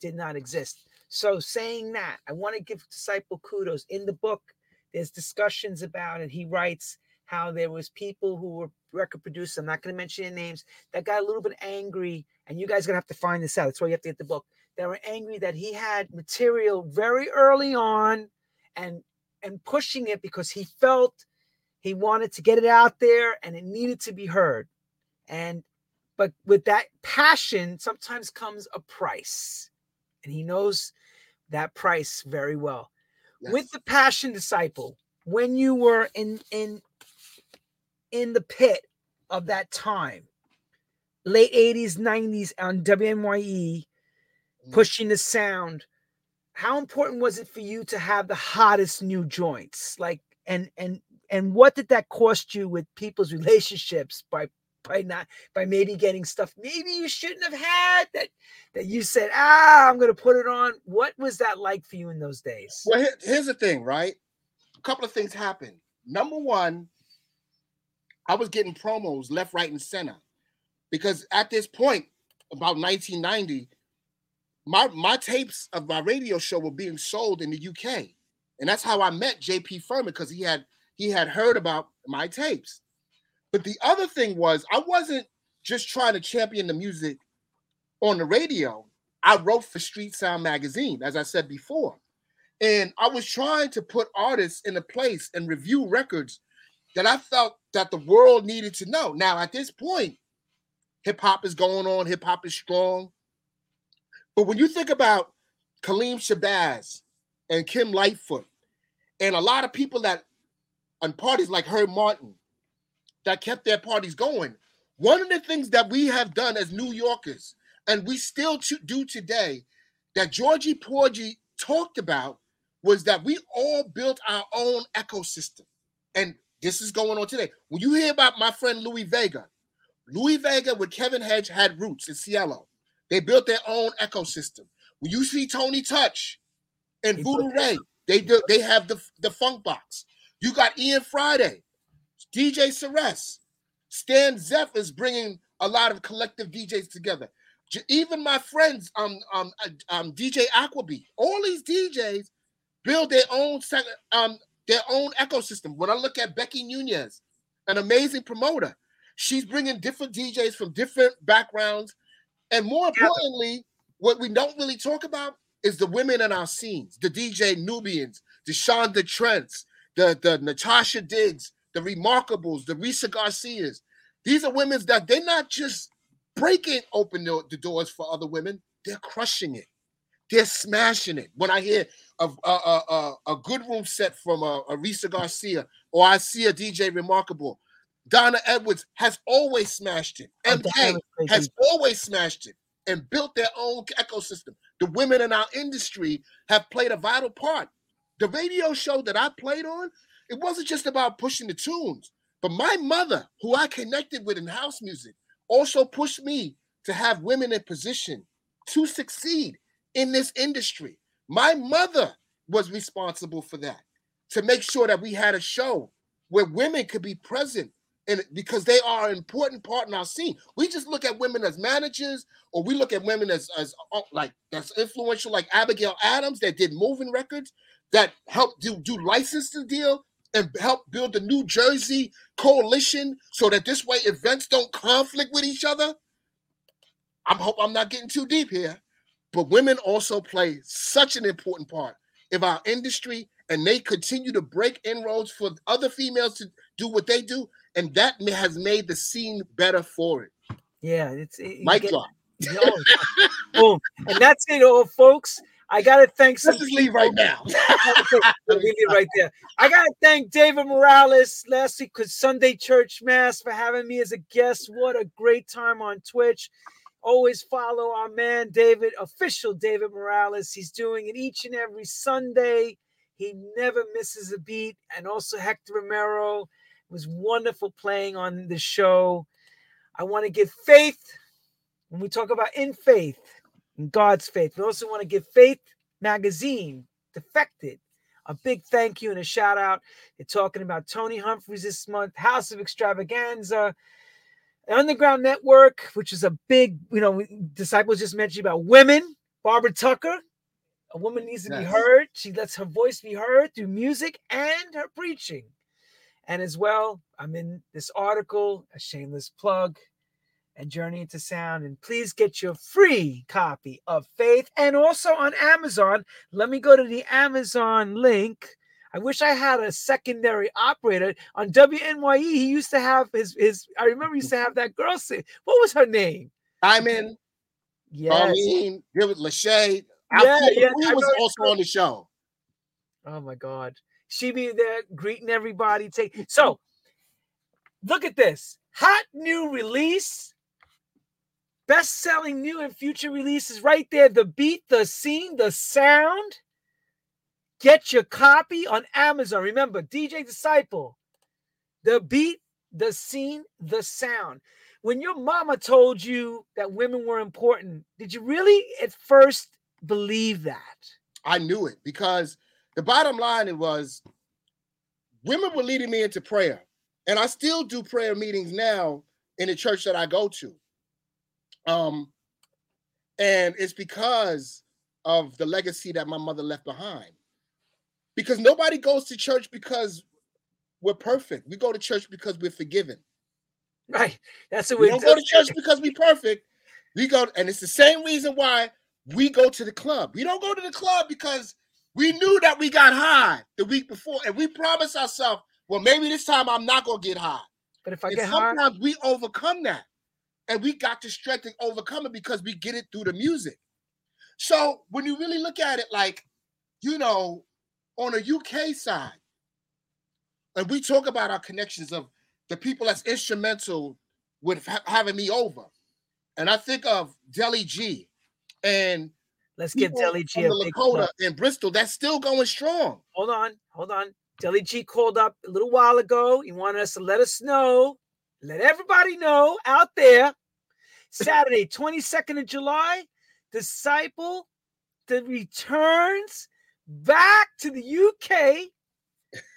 S1: did not exist. So, saying that, I want to give Disciple kudos. In the book, there's discussions about it. He writes, how there was people who were record producers, I'm not going to mention their names, that got a little bit angry, and you guys are going to have to find this out. That's why you have to get the book. They were angry that he had material very early on and and pushing it because he felt he wanted to get it out there and it needed to be heard. And but with that passion sometimes comes a price. And he knows that price very well. Yes. With the passion disciple, when you were in in in the pit of that time, late 80s, 90s on WNYE,
S2: Mhm.
S1: pushing the sound, how important was it for you to have the hottest new joints? Like and and and what did that cost you with people's relationships by by not by maybe getting stuff maybe you shouldn't have had that that you said ah i'm gonna put it on what was that like for you in those days
S2: Well, here's the thing, right? A couple of things happened. Number one, I was getting promos left, right, and center because at this point, about 1990, my my tapes of my radio show were being sold in the UK, and that's how I met JP Furman because he had he had heard about my tapes. But the other thing was, I wasn't just trying to champion the music on the radio. I wrote for Street Sound magazine, as I said before. And I was trying to put artists in a place and review records that I felt that the world needed to know. Now, at this point, hip hop is going on, hip hop is strong. But when you think about Kaleem Shabazz and Kim Lightfoot, and a lot of people that on parties like Herb Martin that kept their parties going, one of the things that we have done as New Yorkers, and we still do today, that Georgie Porgy talked about was that we all built our own ecosystem. And this is going on today. When you hear about my friend Louie Vega, Louie Vega with Kevin Hedge had roots in Cielo. They built their own ecosystem. When you see Tony Touch and Voodoo Ray, they do, they have the, the funk box. You got Ian Friday, DJ Ceres, Stan Zeff is bringing a lot of collective DJs together. Even my friends, um, um, uh, um, DJ Aquabeat, all these DJs build their own um their own ecosystem. When I look at Becky Nunez, an amazing promoter, she's bringing different DJs from different backgrounds, and more importantly, what we don't really talk about is the women in our scenes, the DJ Nubians, the Shonda Trents, the the Natasha Diggs, the Remarkables, the Risa Garcias. These are women that they're not just breaking open the, the doors for other women; they're crushing it. They're smashing it. When I hear a a, a, a, good room set from uh, a, a Risa Garcia, or I see a DJ Remarkable, Donna Edwards has always smashed it.
S1: Oh,
S2: MK
S1: Donna was great,
S2: has always smashed it and built their own ecosystem. The women in our industry have played a vital part. The radio show that I played on, it wasn't just about pushing the tunes, but my mother, who I connected with in house music, also pushed me to have women in position to succeed in this industry. My mother was responsible for that to make sure that we had a show where women could be present and because they are an important part in our scene. We just look at women as managers, or we look at women as as uh, like that's influential, like Abigail Adams that did moving records, that helped do do licensing deal and help build the New Jersey coalition so that this way events don't conflict with each other. I hope I'm not getting too deep here, but women also play such an important part of our industry, and they continue to break inroads for other females to do what they do, and that has made the scene better for it.
S1: yeah it's it,
S2: Mic drop.
S1: Yo, boom and that's it all folks i gotta thank some
S2: Let's just leave right now.
S1: Leave it right there. I gotta thank David Morales last week because Sunday Church Mass for having me as a guest. What a great time on Twitch. Always follow our man David, official David Morales. He's doing it each and every Sunday. He never misses a beat. And also Hector Romero was wonderful playing on the show. I want to give faith when we talk about in faith, in God's faith. We also want to give Faith Magazine, Defected, a big thank you and a shout out. They're talking about Tony Humphries this month, House of Extravaganza, Underground Network, which is a big, you know, disciples just mentioned about women. Barbara Tucker, a woman needs to be heard. She lets her voice be heard through music and her preaching. And as well, I'm in this article, a shameless plug, and Journey into Sound. And please get your free copy of Faith and also on Amazon. Let me go to the Amazon link. I wish I had a secondary operator on WNYE. He used to have his his. I remember he used to have that girl say, "What was her name?"
S2: I'm in.
S1: Yes.
S2: Was Lachey.
S1: Yeah, yeah,
S2: was also on the show.
S1: Oh my God. She be there greeting everybody. Take so look at this hot new release, best selling new and future releases right there. The beat, the scene, the sound. Get your copy on Amazon. Remember, DJ Disciple, the beat, the scene, the sound. When your mama told you that women were important, did you really at first believe that?
S2: I knew it because the bottom line it was women were leading me into prayer. And I still do prayer meetings now in the church that I go to. Um, and it's because of the legacy that my mother left behind. Because nobody goes to church because we're perfect. We go to church because we're forgiven.
S1: Right. That's what
S2: we don't go to church because we're perfect. We go, and it's the same reason why we go to the club. We don't go to the club because we knew that we got high the week before, and we promised ourselves, well, maybe this time I'm not gonna get high.
S1: But if I
S2: and
S1: get
S2: sometimes
S1: high,
S2: we overcome that, and we got the strength to overcome it because we get it through the music. So when you really look at it, like you know, on the UK side, and we talk about our connections of the people that's instrumental with ha- having me over, and I think of Deli G, and
S1: let's get Deli G
S2: from Lakota and Bristol. That's still going strong.
S1: Hold on, hold on. Deli G called up a little while ago. He wanted us to let us know, let everybody know out there. Saturday, 22nd of July, Disciple the returns back to the UK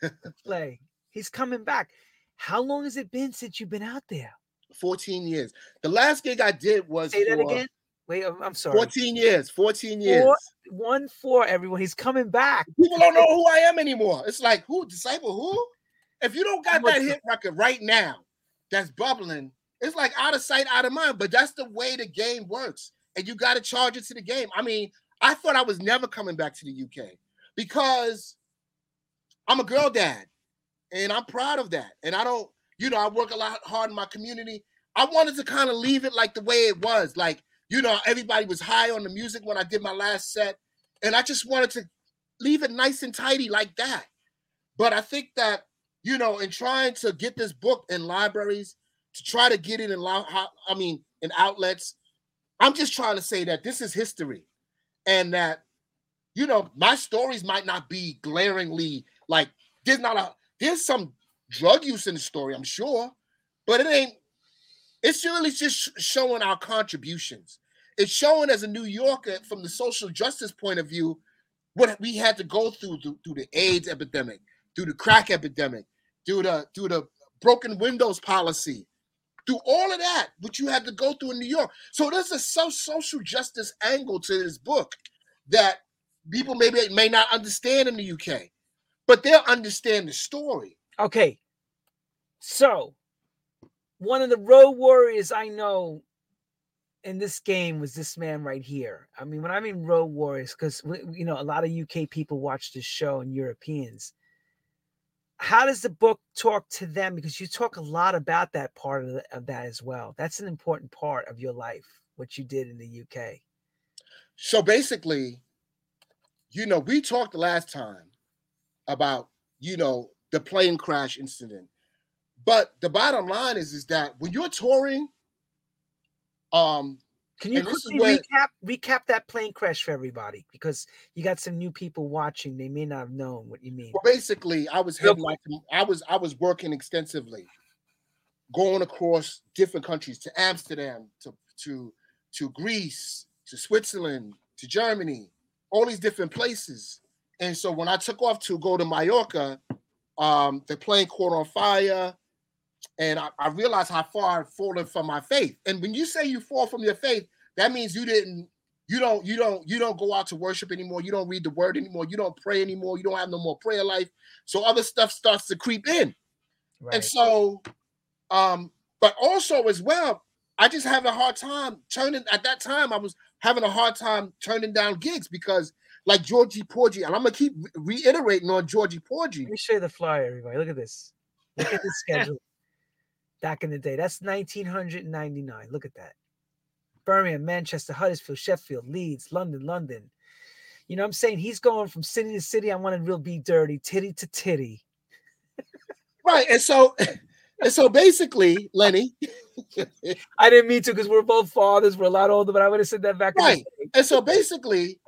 S1: to play. He's coming back. How long has it been since you've been out there?
S2: 14 years. The last gig I did was
S1: say that
S2: for,
S1: again. Wait, I'm sorry.
S2: 14 years. 14 years.
S1: Four, one four, everyone. He's coming back.
S2: People don't know who I am anymore. It's like, who? Disciple who? If you don't got that hit record right now that's bubbling, it's like out of sight, out of mind. But that's the way the game works. And you got to charge it to the game. I mean, I thought I was never coming back to the UK because I'm a girl dad and I'm proud of that. And I don't, you know, I work a lot hard in my community. I wanted to kind of leave it like the way it was. Like, you know, everybody was high on the music when I did my last set. And I just wanted to leave it nice and tidy like that. But I think that, you know, in trying to get this book in libraries, to try to get it in, I mean, in outlets, I'm just trying to say that this is history and that, you know, my stories might not be glaringly like there's not a, there's some drug use in the story, I'm sure, but it ain't it's really just showing our contributions. It's showing as a New Yorker from the social justice point of view what we had to go through through, through the AIDS epidemic, through the crack epidemic, through the through the broken windows policy, through all of that, which you had to go through in New York. So there's a so social justice angle to this book that people maybe may not understand in the UK, but they'll understand the story.
S1: Okay. So one of the road warriors I know in this game was this man right here. I mean, when I mean road warriors, because you know a lot of UK people watch this show and Europeans. How does the book talk to them? Because you talk a lot about that part of, the, of that as well. That's an important part of your life, what you did in the UK.
S2: So basically, you know, we talked last time about you know the plane crash incident but the bottom line is, is that when you're touring, um,
S1: can you quickly where, recap recap that plane crash for everybody because you got some new people watching. They may not have known what you mean.
S2: Well, basically, I was heading like I was I was working extensively, going across different countries to Amsterdam, to to to Greece, to Switzerland, to Germany, all these different places. And so when I took off to go to Mallorca, um, the plane caught on fire and I, I realized how far I've fallen from my faith. And when you say you fall from your faith, that means you didn't, you don't, you don't, you don't go out to worship anymore. You don't read the word anymore. You don't pray anymore. You don't have no more prayer life. So other stuff starts to creep in. Right. And so, um, but also as well, I just have a hard time turning at that time. I was having a hard time turning down gigs because like Georgie Porgy, and I'm gonna keep reiterating on Georgie Porgy.
S1: Let me show you the flyer, everybody. Look at this. Look at the schedule back in the day. That's 1999. Look at that. Birmingham, Manchester, Huddersfield, Sheffield, Leeds, London, London, You know what I'm saying? He's going from city to city. I want to real be dirty, titty to titty.
S2: Right. And so and so basically, Lenny.
S1: I didn't mean to because we're both fathers. We're a lot older, but I would have said that back.
S2: Right. And so basically,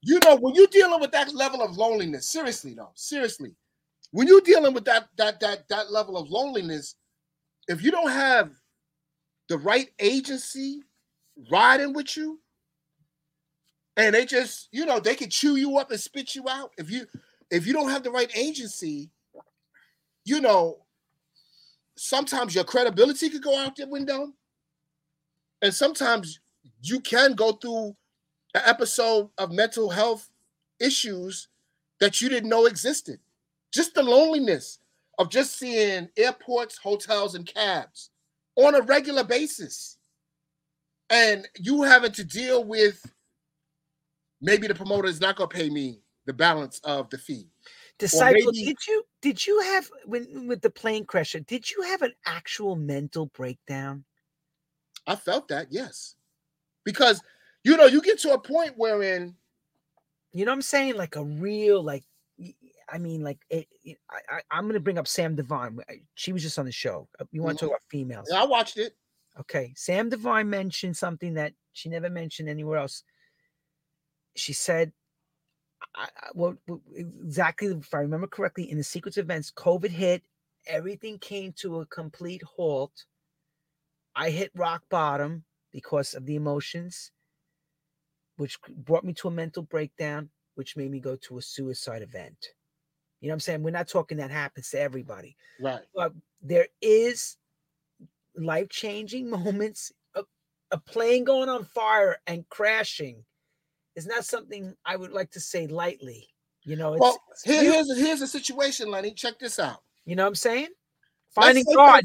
S2: you know, when you're dealing with that level of loneliness, seriously though, seriously, when you're dealing with that that that that level of loneliness, if you don't have the right agency riding with you, and they just, you know, they can chew you up and spit you out. If you if you don't have the right agency, you know, sometimes your credibility could go out the window. And sometimes you can go through an episode of mental health issues that you didn't know existed. Just the loneliness of just seeing airports, hotels, and cabs on a regular basis. And you having to deal with maybe the promoter is not going to pay me the balance of the fee.
S1: Disciple, maybe, did you did you have when with the plane crasher? Did you have an actual mental breakdown?
S2: I felt that, yes, because you know you get to a point wherein,
S1: you know, what I'm saying like a real like, I mean, like it, it, I, I am gonna bring up Sam Divine. She was just on the show. Uh, you want to mm-hmm. talk about females?
S2: Yeah, I watched it.
S1: Okay, Sam Divine mentioned something that she never mentioned anywhere else. She said I, what, what exactly, if I remember correctly, in the sequence of events, COVID hit, everything came to a complete halt. I hit rock bottom because of the emotions, which brought me to a mental breakdown, which made me go to a suicide event. You know what I'm saying? We're not talking that happens to everybody.
S2: Right.
S1: But there is life changing moments. A, a plane going on fire and crashing is not something I would like to say lightly. You know,
S2: well, here, here's here's the situation, Lenny. Check this out.
S1: You know what I'm saying? Finding God.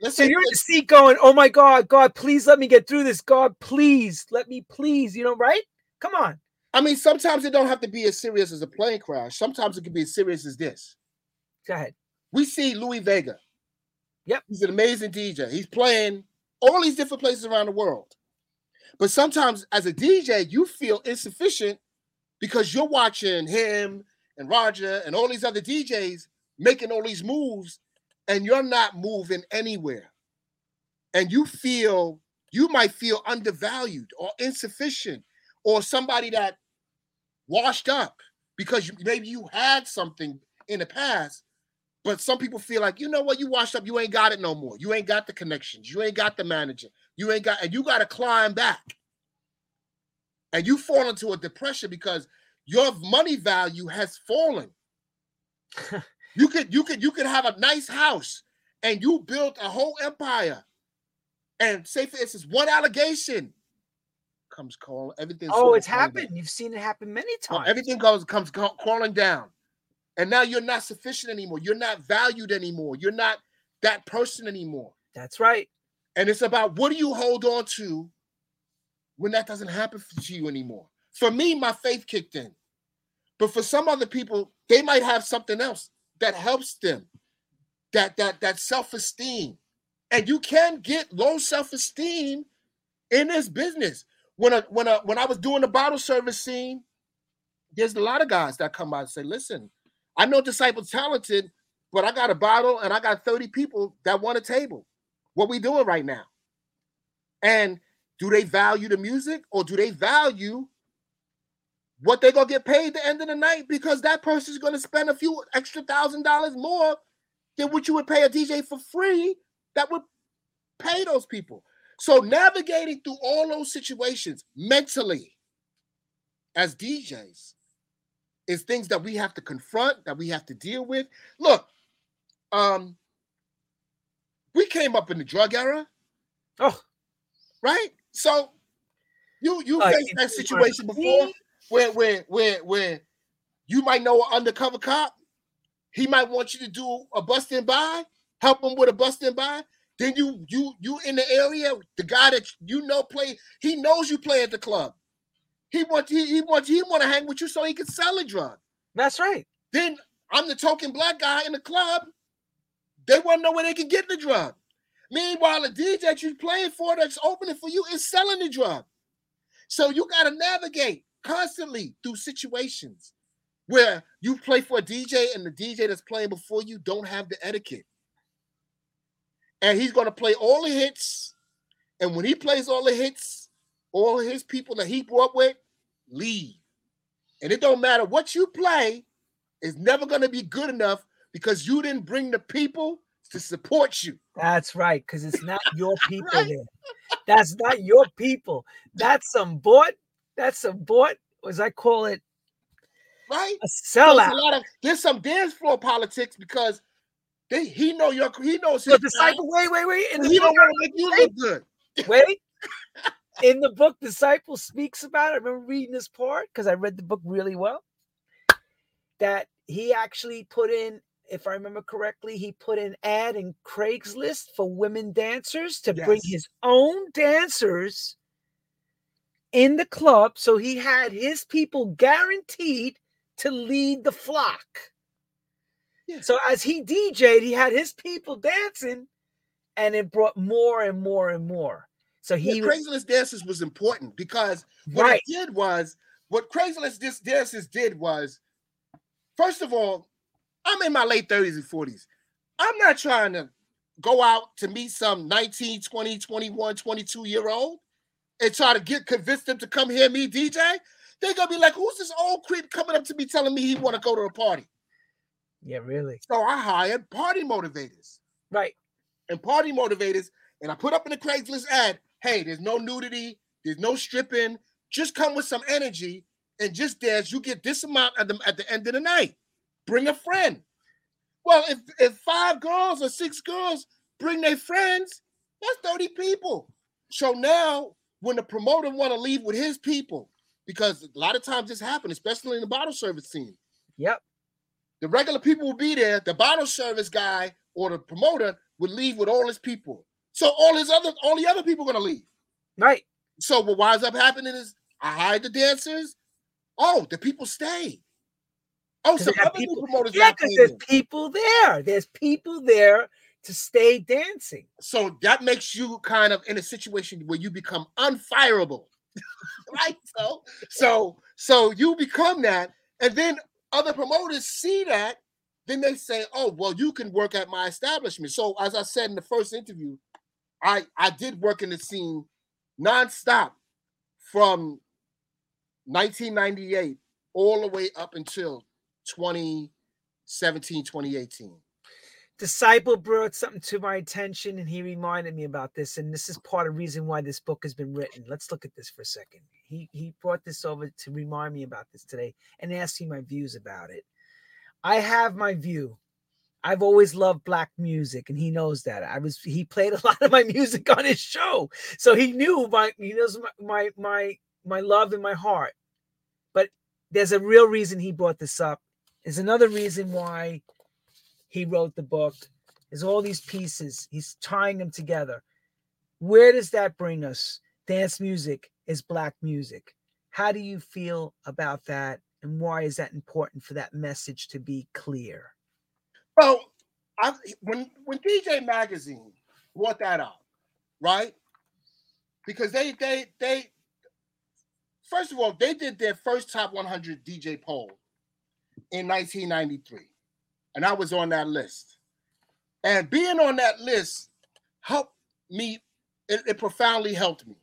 S1: Let's so you're in the seat going, "Oh my God, God, please let me get through this. God, please let me, please." You know, right? Come on.
S2: I mean, sometimes it don't have to be as serious as a plane crash. Sometimes it can be as serious as this.
S1: Go ahead.
S2: We see Louie Vega.
S1: Yep.
S2: He's an amazing DJ. He's playing all these different places around the world. But sometimes as a DJ, you feel insufficient because you're watching him and Roger and all these other DJs making all these moves and you're not moving anywhere. And you feel, you might feel undervalued or insufficient or somebody that washed up because you, maybe you had something in the past. But some people feel like, you know what, you washed up, you ain't got it no more. You ain't got the connections, you ain't got the manager, you ain't got, and you got to climb back. And you fall into a depression because your money value has fallen. you could, you could, you could have a nice house and you built a whole empire. And say for instance, one allegation comes calling everything.
S1: Oh, it's happened. Down. You've seen it happen many oh, times.
S2: everything goes comes crawling down, and now you're not sufficient anymore. You're not valued anymore. You're not that person anymore.
S1: That's right.
S2: And it's about what do you hold on to when that doesn't happen to you anymore. For me, my faith kicked in. But for some other people, they might have something else that helps them. That that that self-esteem. And you can get low self-esteem in this business. When a, when a, when I was doing the bottle service scene, there's a lot of guys that come out and say, "Listen, I know disciple talented, but I got a bottle and I got 30 people that want a table what we doing right now. And do they value the music or do they value what they're gonna get paid the end of the night? Because that person's gonna spend a few extra thousand dollars more than what you would pay a DJ for free that would pay those people. So navigating through all those situations mentally as DJs is things that we have to confront, that we have to deal with. Look, um, we came up in the drug era.
S1: Oh,
S2: right. So you you uh, faced that situation before where where where where you might know an undercover cop. He might want you to do a busting by, help him with a busting by. Then you you you in the area, the guy that you know play, he knows you play at the club. He wants he, he wants he want to hang with you so he can sell a drug.
S1: That's right.
S2: Then I'm the token black guy in the club they want to know where they can get the drug. Meanwhile, the DJ that you're playing for that's opening for you is selling the drug. So you got to navigate. constantly through situations where you play for a DJ and the DJ that's playing before you don't have the etiquette. And he's going to play all the hits. And when he plays all the hits, all his people that he grew up with leave. And it don't matter what you play, it's never going to be good enough because you didn't bring the people to support you.
S1: That's right, because it's not your people right? there. That's not your people. That's some bought. That's some bought, as I call it,
S2: right?
S1: A sellout.
S2: There's, a lot of, there's some dance floor politics because they he know your he knows his
S1: disciple. Wait, wait, wait.
S2: And he don't want to make you look
S1: good. Wait. In the book, Disciple speaks about it. I remember reading this part because I read the book really well. That he actually put in, if I remember correctly, he put an ad in Craigslist for women dancers to yes. bring his own dancers in the club. So he had his people guaranteed to lead the flock. Yeah. So as he DJ'd, he had his people dancing, and it brought more and more and more. So he
S2: yeah, Craigslist dances was important because what right. it did was what Craigslist dances did was, first of all, I'm in my late 30s and 40s. I'm not trying to go out to meet some 19, 20, 21, 22 year old and try to get convince them to come hear me DJ. They're gonna be like, "Who's this old creep coming up to me telling me he want to go to a party?"
S1: Yeah, really.
S2: So I hired party motivators.
S1: Right.
S2: And party motivators, and I put up in the Craigslist ad, hey, there's no nudity, there's no stripping. Just come with some energy and just dance. You get this amount at the at the end of the night. Bring a friend. Well, if if five girls or six girls bring their friends, that's 30 people. So now when the promoter want to leave with his people, because a lot of times this happens, especially in the bottle service scene.
S1: Yep.
S2: The regular people will be there. The bottle service guy or the promoter would leave with all his people. So all his other, all the other people are gonna leave.
S1: Right.
S2: So what winds up happening is I hide the dancers. Oh, the people stay. Oh, some other people, promoters.
S1: Yeah, because there's people there. There's people there to stay dancing.
S2: So that makes you kind of in a situation where you become unfireable. right? So, so, so you become that, and then other promoters see that, then they say, "Oh, well, you can work at my establishment." So, as I said in the first interview, I I did work in the scene nonstop from 1998 all the way up until 2017, 2018.
S1: Disciple brought something to my attention and he reminded me about this. And this is part of the reason why this book has been written. Let's look at this for a second. He he brought this over to remind me about this today and ask me my views about it. I have my view. I've always loved black music, and he knows that. I was he played a lot of my music on his show, so he knew my he knows my my my, my love in my heart. But there's a real reason he brought this up. There's another reason why he wrote the book. There's all these pieces. He's tying them together. Where does that bring us? Dance music is black music. How do you feel about that? And why is that important for that message to be clear?
S2: Well, I, when when DJ Magazine brought that up, right? Because they they they first of all they did their first top 100 DJ poll in 1993 and I was on that list. And being on that list helped me. It, it profoundly helped me.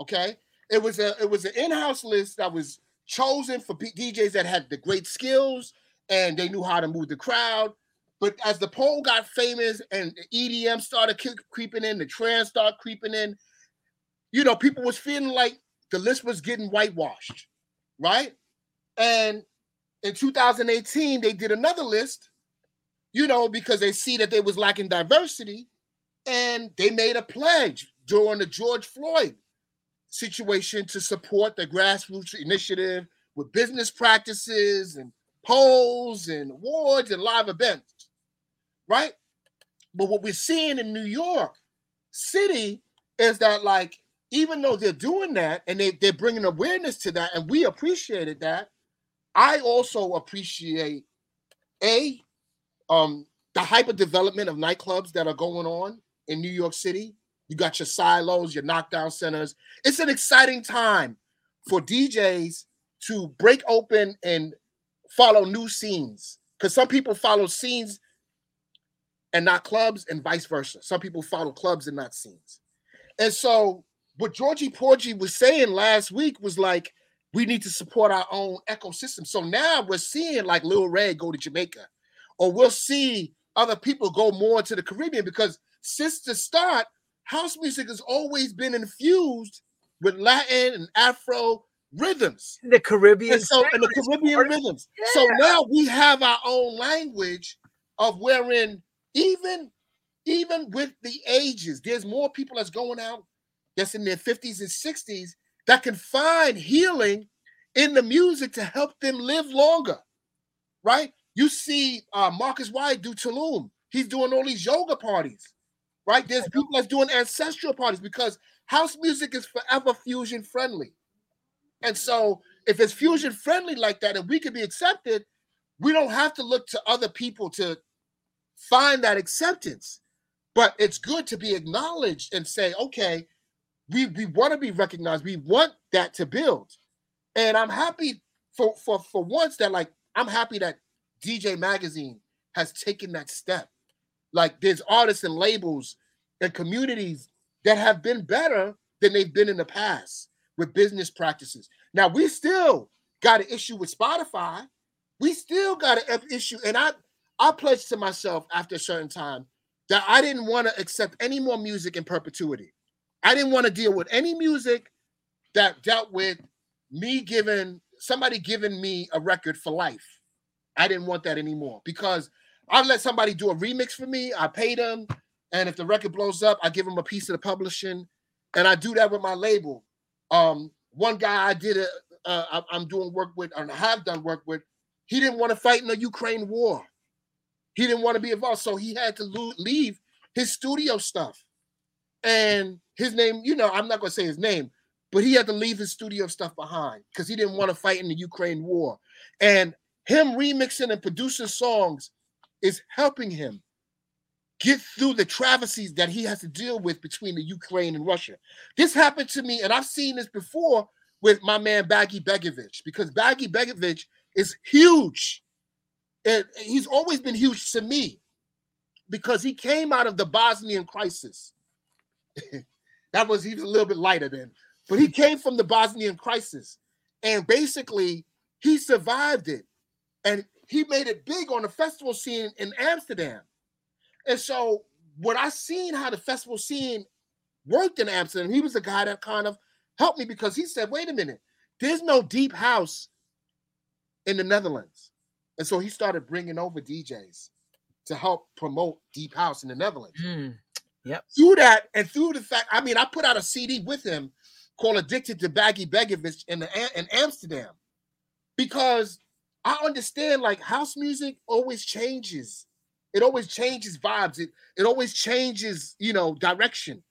S2: Okay, it was a it was an in-house list that was chosen for DJs that had the great skills and they knew how to move the crowd. But as the poll got famous and the EDM started creeping in, the trance started creeping in, you know, people was feeling like the list was getting whitewashed, right? And in 2018, they did another list you know, because they see that they was lacking diversity, and they made a pledge during the George Floyd situation to support the grassroots initiative with business practices and polls and awards and live events, right? But what we're seeing in New York City is that, like, even though they're doing that and they, they're bringing awareness to that, and we appreciated that, I also appreciate a um, the hyper development of nightclubs that are going on in New York City. You got your silos, your knockdown centers. It's an exciting time for DJs to break open and follow new scenes because some people follow scenes and not clubs, and vice versa. Some people follow clubs and not scenes. And so, what Georgie Porgy was saying last week was like, we need to support our own ecosystem. So now we're seeing like Lil Ray go to Jamaica, or we'll see other people go more to the Caribbean because since the start, house music has always been infused with Latin and Afro rhythms.
S1: The Caribbean.
S2: And so and the Caribbean rhythms. Yeah. So now we have our own language of wherein even even with the ages, there's more people that's going out that's in their 50s and 60s that can find healing in the music to help them live longer. Right? You see uh, Marcus White do Tulum. He's doing all these yoga parties. Right? There's people that's doing ancestral parties because house music is forever fusion friendly. And so if it's fusion friendly like that and we can be accepted, we don't have to look to other people to find that acceptance. But it's good to be acknowledged and say, okay, we, we want to be recognized. We want that to build. And I'm happy for, for, for once that like I'm happy that DJ Magazine has taken that step. Like there's artists and labels and communities that have been better than they've been in the past with business practices. Now we still got an issue with Spotify. We still got an issue, and I I pledged to myself after a certain time that I didn't want to accept any more music in perpetuity. I didn't want to deal with any music that dealt with me giving somebody giving me a record for life. I didn't want that anymore because I let somebody do a remix for me. I pay them, and if the record blows up, I give them a piece of the publishing, and I do that with my label. Um, one guy I did a, uh, I'm doing work with, and have done work with. He didn't want to fight in the Ukraine war. He didn't want to be involved, so he had to leave his studio stuff. And his name, you know, I'm not going to say his name, but he had to leave his studio stuff behind because he didn't want to fight in the Ukraine war. And him remixing and producing songs is helping him get through the travesties that he has to deal with between the Ukraine and Russia. This happened to me, and I've seen this before with my man Baggy Begovic because Baggy Begovic is huge. And he's always been huge to me because he came out of the Bosnian crisis. that was even a little bit lighter then, but he came from the Bosnian crisis. And basically, he survived it. And he made it big on the festival scene in Amsterdam. And so when I seen how the festival scene worked in Amsterdam, he was the guy that kind of helped me because he said, wait a minute, there's no deep house in the Netherlands. And so he started bringing over DJs to help promote deep house in the Netherlands.
S1: Mm, yep.
S2: Through that and through the fact, I mean, I put out a CD with him called Addicted to Baggy Begovic in, the, in Amsterdam because I understand like house music always changes. It always changes vibes. It, it always changes, you know, direction.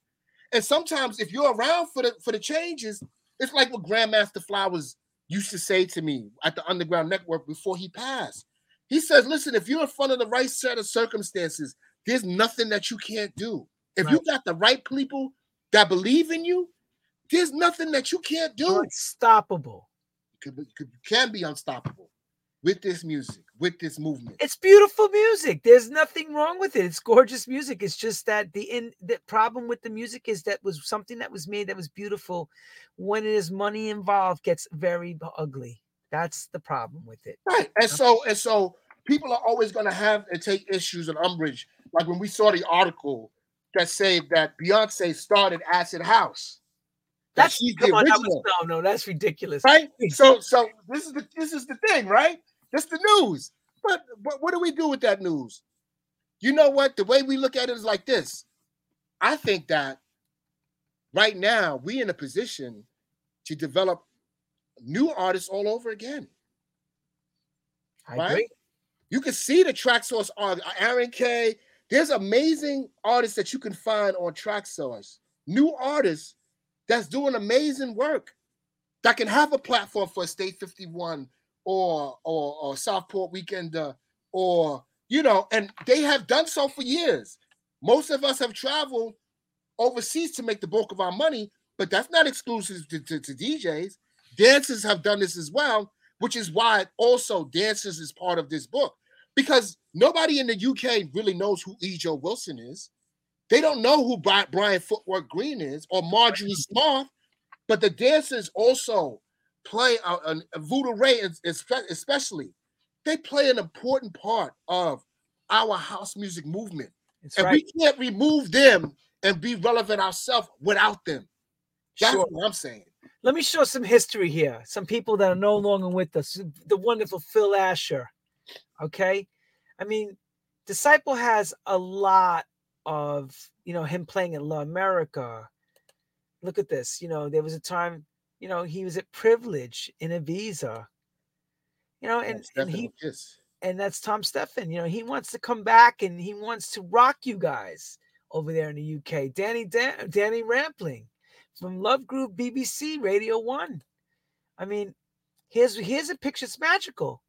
S2: And sometimes if you're around for the for the changes, it's like what Grandmaster Flowers used to say to me at the Underground Network before he passed. He says, "Listen, if you're in front of the right set of circumstances, there's nothing that you can't do. If right. you got the right people that believe in you, there's nothing that you can't do.
S1: Unstoppable.
S2: You can, you can be unstoppable with this music, with this movement.
S1: It's beautiful music. There's nothing wrong with it. It's gorgeous music. It's just that the in the problem with the music is that was something that was made that was beautiful. When there's money involved, gets very ugly. That's the problem with it.
S2: Right. And so and so people are always going to have and take issues and umbrage. Like when we saw the article that said that Beyonce started Acid House.
S1: That's she's the on, original. Was, no, no, that's ridiculous.
S2: Right. So so this is the this is the thing, right? That's the news. But, but what do we do with that news? You know what? The way we look at it is like this. I think that right now we in a position to develop new artists all over again.
S1: I right? Agree.
S2: You can see the Traxsource on Aaron K. There's amazing artists that you can find on Traxsource. New artists that's doing amazing work that can have a platform for State 51 or or, or Southport Weekend uh, or you know, and they have done so for years. Most of us have traveled overseas to make the bulk of our money, but that's not exclusive to, to, to DJs. dancers have done this as well, which is why also dancers is part of this book because nobody in the UK really knows who Ejoe Wilson is. They don't know who Brian Footwork Green is or Marjory Smith, but the dancers also play uh, uh, Voodoo Ray, especially. They play an important part of our house music movement, That's and right. we can't remove them and be relevant ourselves without them. That's sure. what I'm saying.
S1: Let me show some history here. Some people that are no longer with us. The wonderful Phil Asher. Okay. I mean, Disciple has a lot of you know him playing in La America. Look at this. You know, there was a time, you know, he was at Privilege in Ibiza. You know, and, and he and that's Tom Stephan. You know, he wants to come back and he wants to rock you guys over there in the UK. Danny Dan- Danny Rampling from Love Groove BBC Radio One. I mean, here's here's a picture. It's magical.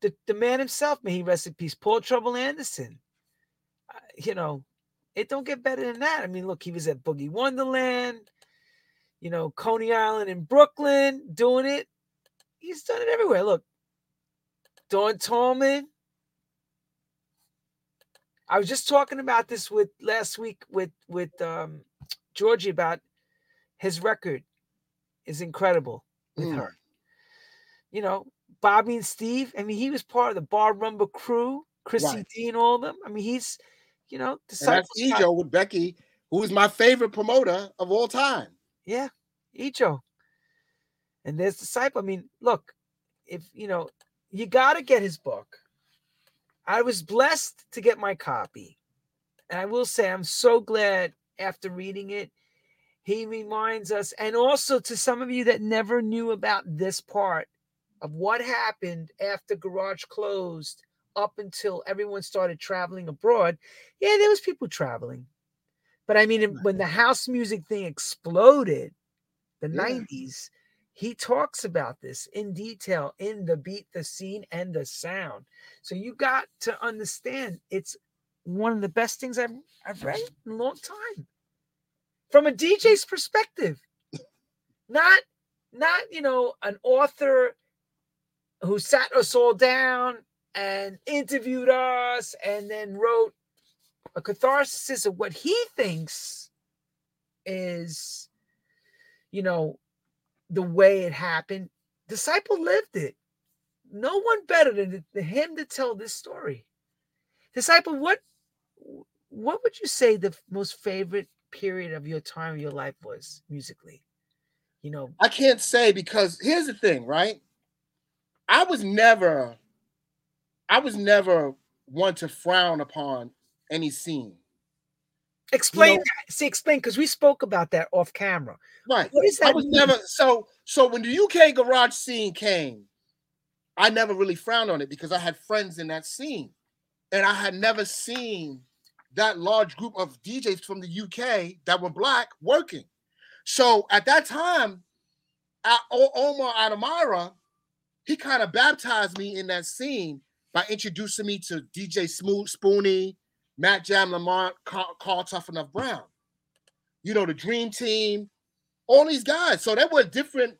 S1: The the man himself, may he rest in peace, Paul Trouble Anderson. Uh, you know, it don't get better than that. I mean, look, he was at Boogie Wonderland, you know, Coney Island in Brooklyn doing it. He's done it everywhere. Look, Don Tallman. I was just talking about this with last week with with um, Georgie about his record is incredible with mm. her. You know, Bobby and Steve. I mean, he was part of the Bar Rumba crew. Chrissy right. D and all of them. I mean, he's you know,
S2: and that's Ejoe with Becky, who is my favorite promoter of all time.
S1: Yeah, Ejoe. And there's Disciple. I mean, look, if you know, you got to get his book. I was blessed to get my copy. And I will say, I'm so glad after reading it. He reminds us, and also to some of you that never knew about this part of what happened after Garage closed up until everyone started traveling abroad, yeah, there was people traveling. But I mean, when the house music thing exploded, the yeah. 90s, he talks about this in detail in the beat, the scene, and the sound. So you got to understand it's one of the best things I've, I've read in a long time. From a mm. DJ's perspective. Not not you know an author who sat us all down and interviewed us and then wrote a catharsis of what he thinks is, you know, the way it happened. Disciple lived it. No one better than him to tell this story. Disciple, what what would you say the most favorite period of your time of your life was musically? You know,
S2: I can't say because here's the thing, right? I was never I was never one to frown upon any scene.
S1: Explain you know, that. See, explain because we spoke about that off camera.
S2: Right. What is that? I was mean? never so so when the UK garage scene came, I never really frowned on it because I had friends in that scene. And I had never seen that large group of DJs from the UK that were black working. So at that time, Omar Adamara, he kind of baptized me in that scene by introducing me to DJ Smooth Spoonie, Matt Jam Lamont, Carl, Carl Tough Enough Brown. You know, the Dream Team, all these guys. So they were different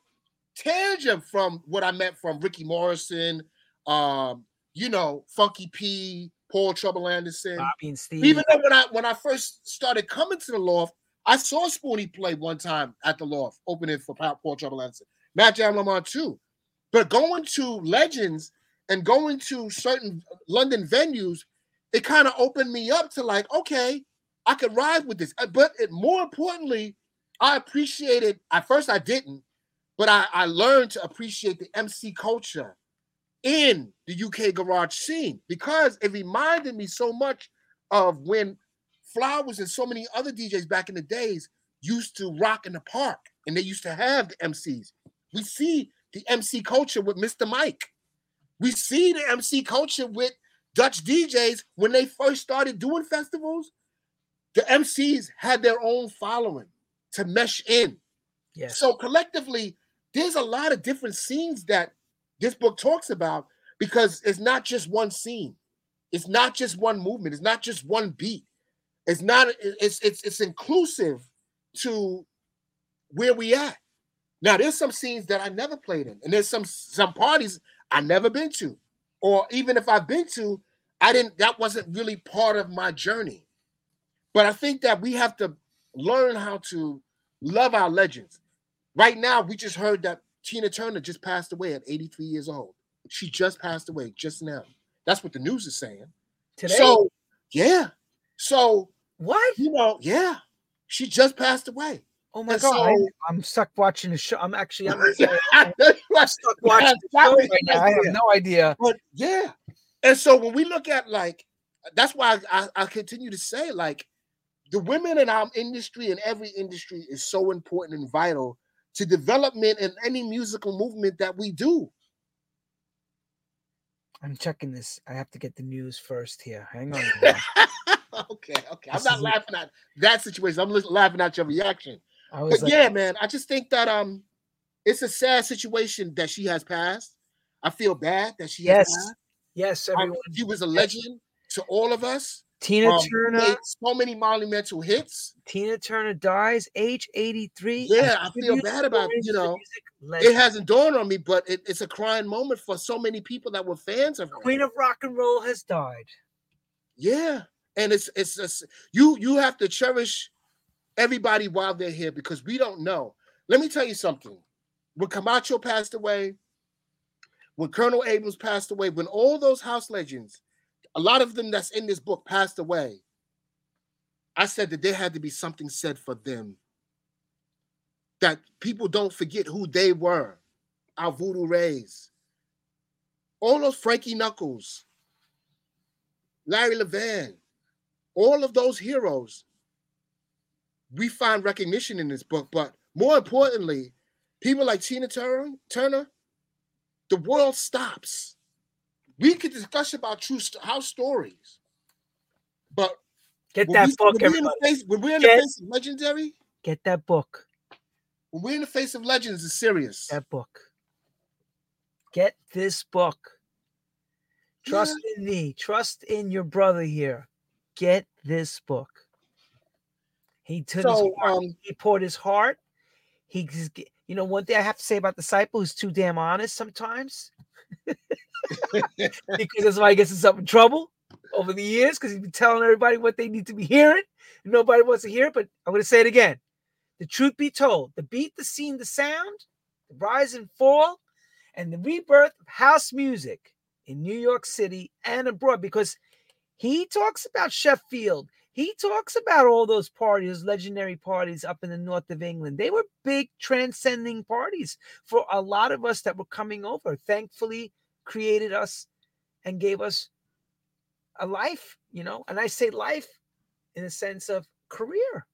S2: tangent from what I met from Ricky Morrison, um, you know, Funky P, Paul Trouble Anderson.
S1: Bobby and Steve.
S2: Even though when I when I first started coming to the loft, I saw Spoonie play one time at the loft, opening for Paul Trouble Anderson. Matt Jam Lamont too. But going to Legends and going to certain London venues, it kind of opened me up to like, okay, I could ride with this. Uh, but it, more importantly, I appreciated. At first, I didn't, but I, I learned to appreciate the MC culture in the UK garage scene because it reminded me so much of when Flowers and so many other DJs back in the days used to rock in the park and they used to have the MCs. We see the MC culture with Mr. Mike. We see the MC culture with Dutch DJs when they first started doing festivals. The MCs had their own following to mesh in.
S1: Yes.
S2: So collectively, there's a lot of different scenes that this book talks about because it's not just one scene. It's not just one movement. It's not just one beat. It's not. It's it's it's inclusive to where we at. Now there's some scenes that I never played in, and there's some some parties I never been to, or even if I've been to, I didn't. That wasn't really part of my journey. But I think that we have to learn how to love our legends. Right now, we just heard that Tina Turner just passed away at 83 years old. She just passed away just now. That's what the news is saying.
S1: Today?
S2: So, yeah. So,
S1: what?
S2: you know, yeah, she just passed away.
S1: Oh my
S2: and
S1: god! I, I'm stuck watching the show. I'm actually I'm, I'm stuck watching the show right now. I have no idea.
S2: But yeah. And so when we look at like, that's why I, I continue to say, like, the women in our industry and every industry is so important and vital to development in any musical movement that we do.
S1: I'm checking this. I have to get the news first here. Hang on.
S2: okay, okay. I'm not laughing at that situation. I'm laughing at your reaction.
S1: I was
S2: But
S1: like,
S2: yeah, man, I just think that um it's a sad situation that she has passed. I feel bad that she
S1: yes,
S2: has passed.
S1: yes, everyone.
S2: she was a legend to all of us.
S1: Tina
S2: Um,
S1: Turner.
S2: so many monumental hits.
S1: Tina Turner dies age 83.
S2: Yeah, I feel bad about, you know, It hasn't dawned on me, but it, it's a crying moment for so many people that were fans of her.
S1: Queen of rock and roll has died.
S2: Yeah, and it's it's just, you you have to cherish everybody while they're here because we don't know. Let me tell you something. When Camacho passed away, when Colonel Abrams passed away, when all those house legends, a lot of them that's in this book passed away, I said that there had to be something said for them. That people don't forget who they were. Our voodoo rays. All those Frankie Knuckles, Larry Levan, all of those heroes, we find recognition in this book. But more importantly, people like Tina Turner, Turner the world stops. We could discuss about true house stories, but
S1: Get that
S2: we,
S1: book,
S2: when, we're in the face, when we're in
S1: Get-
S2: the face of legendary,
S1: Get that book.
S2: when we're in the face of legends, it's serious.
S1: That book. Get this book. Trust in me. Trust in your brother here. Get this book. He took his
S2: So,
S1: heart,
S2: um,
S1: he poured his heart. He you know one thing I have to say about disciple is too damn honest sometimes. because that's why he gets himself in trouble over the years because he's been telling everybody what they need to be hearing. And nobody wants to hear it. But I'm going to say it again. The truth be told, the beat, the scene, the sound, the rise and fall, and the rebirth of house music in New York City and abroad because he talks about Sheffield. He talks about all those parties, legendary parties up in the north of England. They were big transcending parties for a lot of us that were coming over. Thankfully, created us and gave us a life, you know. And I say life in a sense of career,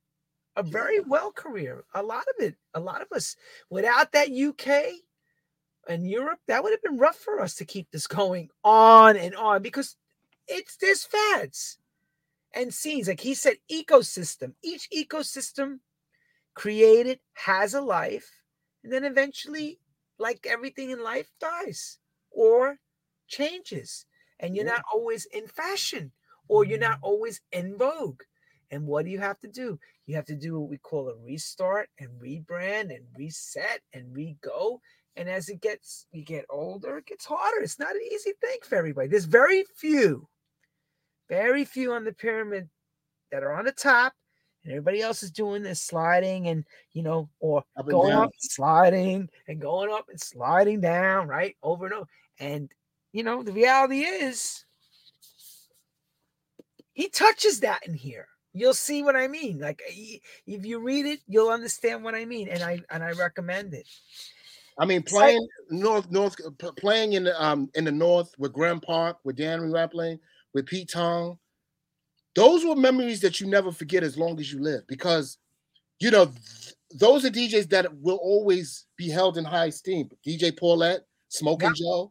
S1: a very well career. A lot of it, a lot of us, without that UK and Europe, that would have been rough for us to keep this going on and on because it's this fads and scenes. Like he said, ecosystem. Each ecosystem created has a life, and then eventually, like everything in life, dies or changes. And you're not always in fashion or you're not mm-hmm. always in vogue. And what do you have to do? You have to do what we call a restart and rebrand and reset and re-go. And as it gets, you get older, it gets harder. It's not an easy thing for everybody. There's very few, very few on the pyramid that are on the top, and everybody else is doing this sliding and you know, or
S2: Up and
S1: going
S2: down.
S1: up, sliding, and going up and sliding down, right? Over and over. And you know, the reality is he touches that in here. You'll see what I mean. Like if you read it, you'll understand what I mean. And I and I recommend it.
S2: I mean,
S1: It's like-
S2: playing North North playing in the um in the North with Graeme Park, with Dan Rampling, with Pete Tong. Those were memories that you never forget as long as you live, because you know th- those are DJs that will always be held in high esteem. DJ Paulette, Smokin Jo,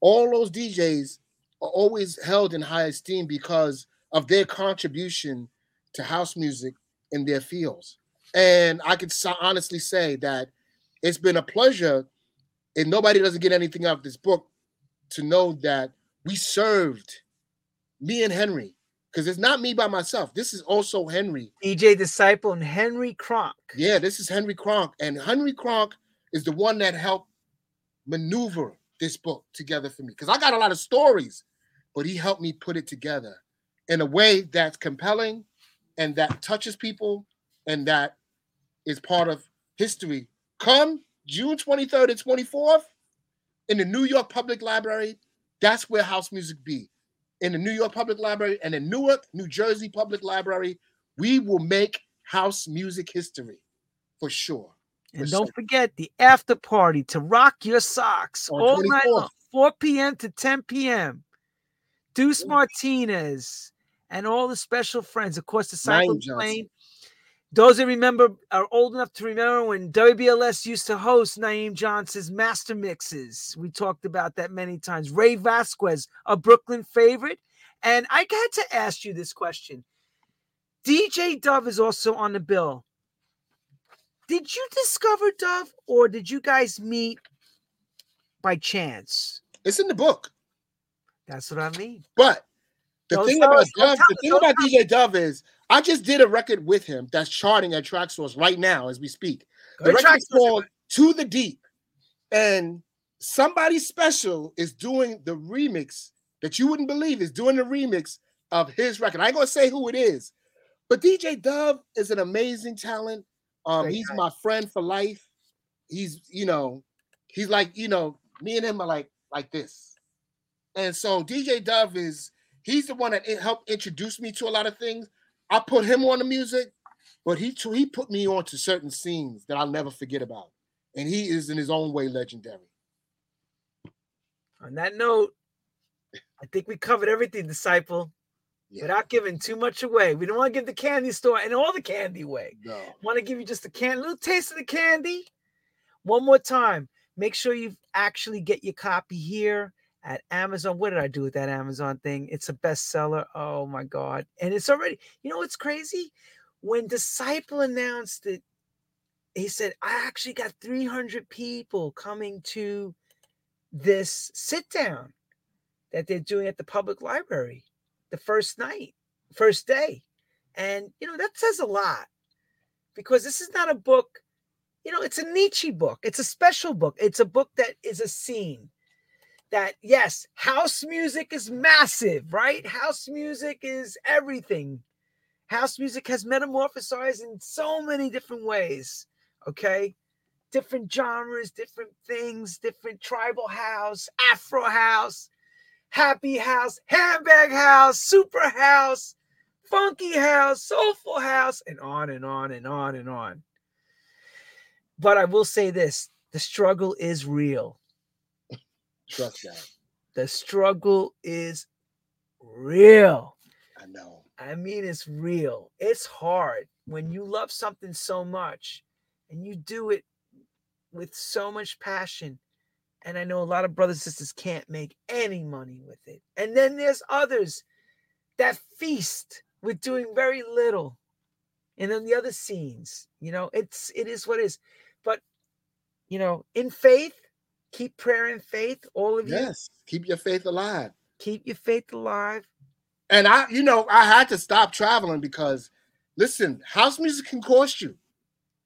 S2: all those DJs are always held in high esteem because of their contribution to house music in their fields. And I could so- honestly say that it's been a pleasure, and nobody doesn't get anything out of this book, to know that we served me and Henry, because it's not me by myself. This is also Henry.
S1: DJ Disciple and Henry Kronk.
S2: Yeah, this is Henry Kronk, and Henry Kronk is the one that helped maneuver this book together for me because I got a lot of stories, but he helped me put it together in a way that's compelling and that touches people and that is part of history. Come June 23rd and 24th in the New York Public Library, that's where house music be. In the New York Public Library and in Newark, New Jersey Public Library, we will make house music history for sure.
S1: And don't forget the after party to rock your socks
S2: On
S1: all night long, 4 p.m. to 10 p.m. Deuce Martinez and all the special friends. Of course, the cycle plane. Those that remember are old enough to remember when WBLS used to host Naeem Johnson's master mixes. We talked about that many times. Ray Vasquez, a Brooklyn favorite. And I had to ask you this question. DJ Dove is also on the bill. Did you discover Dove or did you guys meet by chance?
S2: It's in the book.
S1: That's what I mean.
S2: But the
S1: Don't
S2: thing about Dove, the thing about DJ Dove is I just did a record with him that's charting at Traxsource right now as we speak. The
S1: Good
S2: record is called To the Deep. And somebody special is doing the remix that you wouldn't believe is doing the remix of his record. I ain't gonna say who it is, but DJ Dove is an amazing talent. Um,
S1: Great
S2: he's
S1: guy.
S2: my friend for life. He's, you know, he's like, you know, me and him are like like this. And so DJ Dove is he's the one that helped introduce me to a lot of things. I put him on the music, but he he put me on to certain scenes that I'll never forget about. And he is in his own way legendary.
S1: On that note, I think we covered everything, disciple,
S2: Yeah.
S1: without giving too much away. We don't want to give the candy store and all the candy away.
S2: No.
S1: Want to give you just a can, little taste of the candy. One more time. Make sure you actually get your copy here at Amazon. What did I do with that Amazon thing? It's a bestseller. Oh my God. And it's already, you know what's crazy? When Disciple announced it, he said, I actually got 300 people coming to this sit down that they're doing at the public library the first night, first day. And, you know, that says a lot because this is not a book, you know, it's a niche book. It's a special book. It's a book that is a scene that, yes, house music is massive, right? House music is everything. House music has metamorphosized in so many different ways, okay? Different genres, different things, different tribal house, Afro house, happy house, handbag house, super house, funky house, soulful house, and on and on and on and on. But I will say this the struggle is real.
S2: Trust that.
S1: The struggle is real.
S2: I know.
S1: I mean, it's real. It's hard when you love something so much and you do it with so much passion. And I know a lot of brothers and sisters can't make any money with it. And then there's others that feast with doing very little. And then the other scenes, you know, it's it is what it is. But you know, in faith, keep prayer and faith. All of you
S2: Yes. Keep your faith alive.
S1: keep your faith alive.
S2: And I, you know, I had to stop traveling because listen, house music can cost you.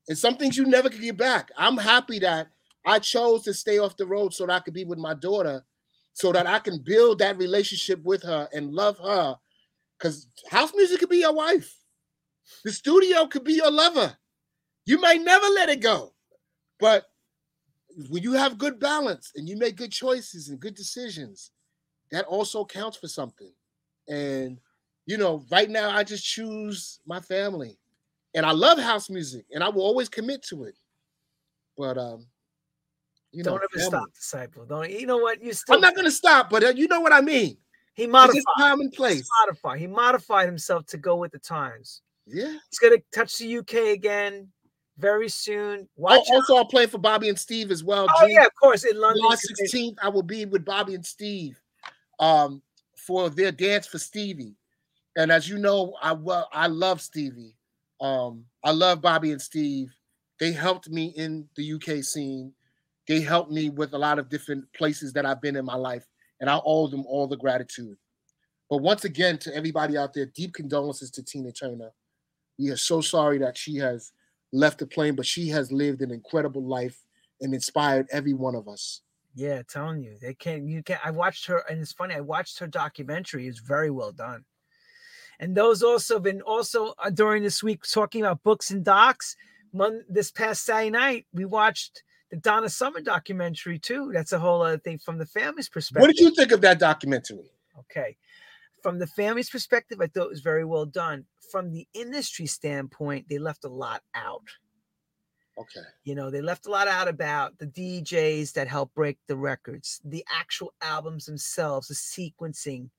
S2: And some things you never can get back. I'm happy that I chose to stay off the road so that I could be with my daughter, so that I can build that relationship with her and love her. Because house music could be your wife. The studio could be your lover. You might never let it go. But when you have good balance and you make good choices and good decisions, that also counts for something. And you know, right now I just choose my family. And I love house music and I will always commit to it. But um, you know,
S1: Don't ever
S2: family.
S1: stop, disciple. Don't you know what you still
S2: I'm not gonna stop, but uh, you know what I mean.
S1: he modified.
S2: time and place.
S1: Modified. He modified himself to go with the times.
S2: Yeah.
S1: He's gonna touch the UK again very soon.
S2: Oh,
S1: Watch out.
S2: also, I'll play for Bobby and Steve as well.
S1: Oh
S2: June-
S1: yeah, of course in London.
S2: July 16th, I will be with Bobby and Steve um, for their dance for Stevie. And as you know, I well, I love Stevie. Um, I love Bobby and Steve. They helped me in the UK scene. They helped me with a lot of different places that I've been in my life, and I owe them all the gratitude. But once again, to everybody out there, deep condolences to Tina Turner. We are so sorry that she has left the plane, but she has lived an incredible life and inspired every one of us.
S1: Yeah, telling you they can't. You can't. I watched her, and it's funny. I watched her documentary. It's very well done. And those also been also uh, during this week talking about books and docs. Mon- this past Saturday night, we watched the Donna Summer documentary too. That's a whole other thing from the family's perspective.
S2: What did you think of that documentary?
S1: Okay. From the family's perspective, I thought it was very well done. From the industry standpoint, they left a lot out.
S2: Okay.
S1: You know, they left a lot out about the DJs that helped break the records, the actual albums themselves, the sequencing.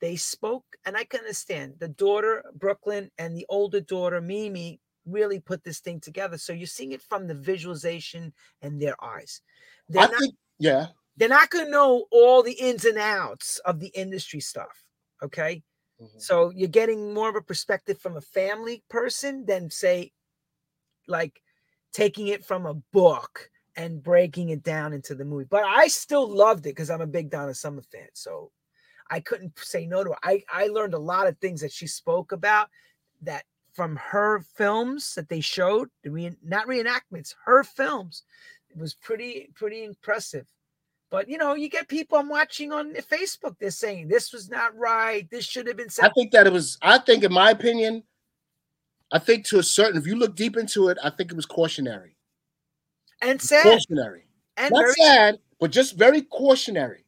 S1: They spoke, and I can understand the daughter, Brooklyn, and the older daughter, Mimi, really put this thing together. So you're seeing it from the visualization and their eyes. They're
S2: I
S1: not,
S2: think, yeah.
S1: they're not going to know all the ins and outs of the industry stuff. Okay.
S2: Mhm.
S1: So you're getting more of a perspective from a family person than say like taking it from a book and breaking it down into the movie. But I still loved it because I'm a big Donna Summer fan. So I couldn't say no to her. I, I learned a lot of things that she spoke about that from her films that they showed, the re- not reenactments, her films. It was pretty, pretty impressive. But you know, you get people I'm watching on Facebook, they're saying this was not right. This should have been Said.
S2: I think that it was, I think, in my opinion, I think to a certain, if you look deep into it, I think it was cautionary.
S1: And sad.
S2: Cautionary.
S1: And
S2: Not
S1: very
S2: sad, but just very cautionary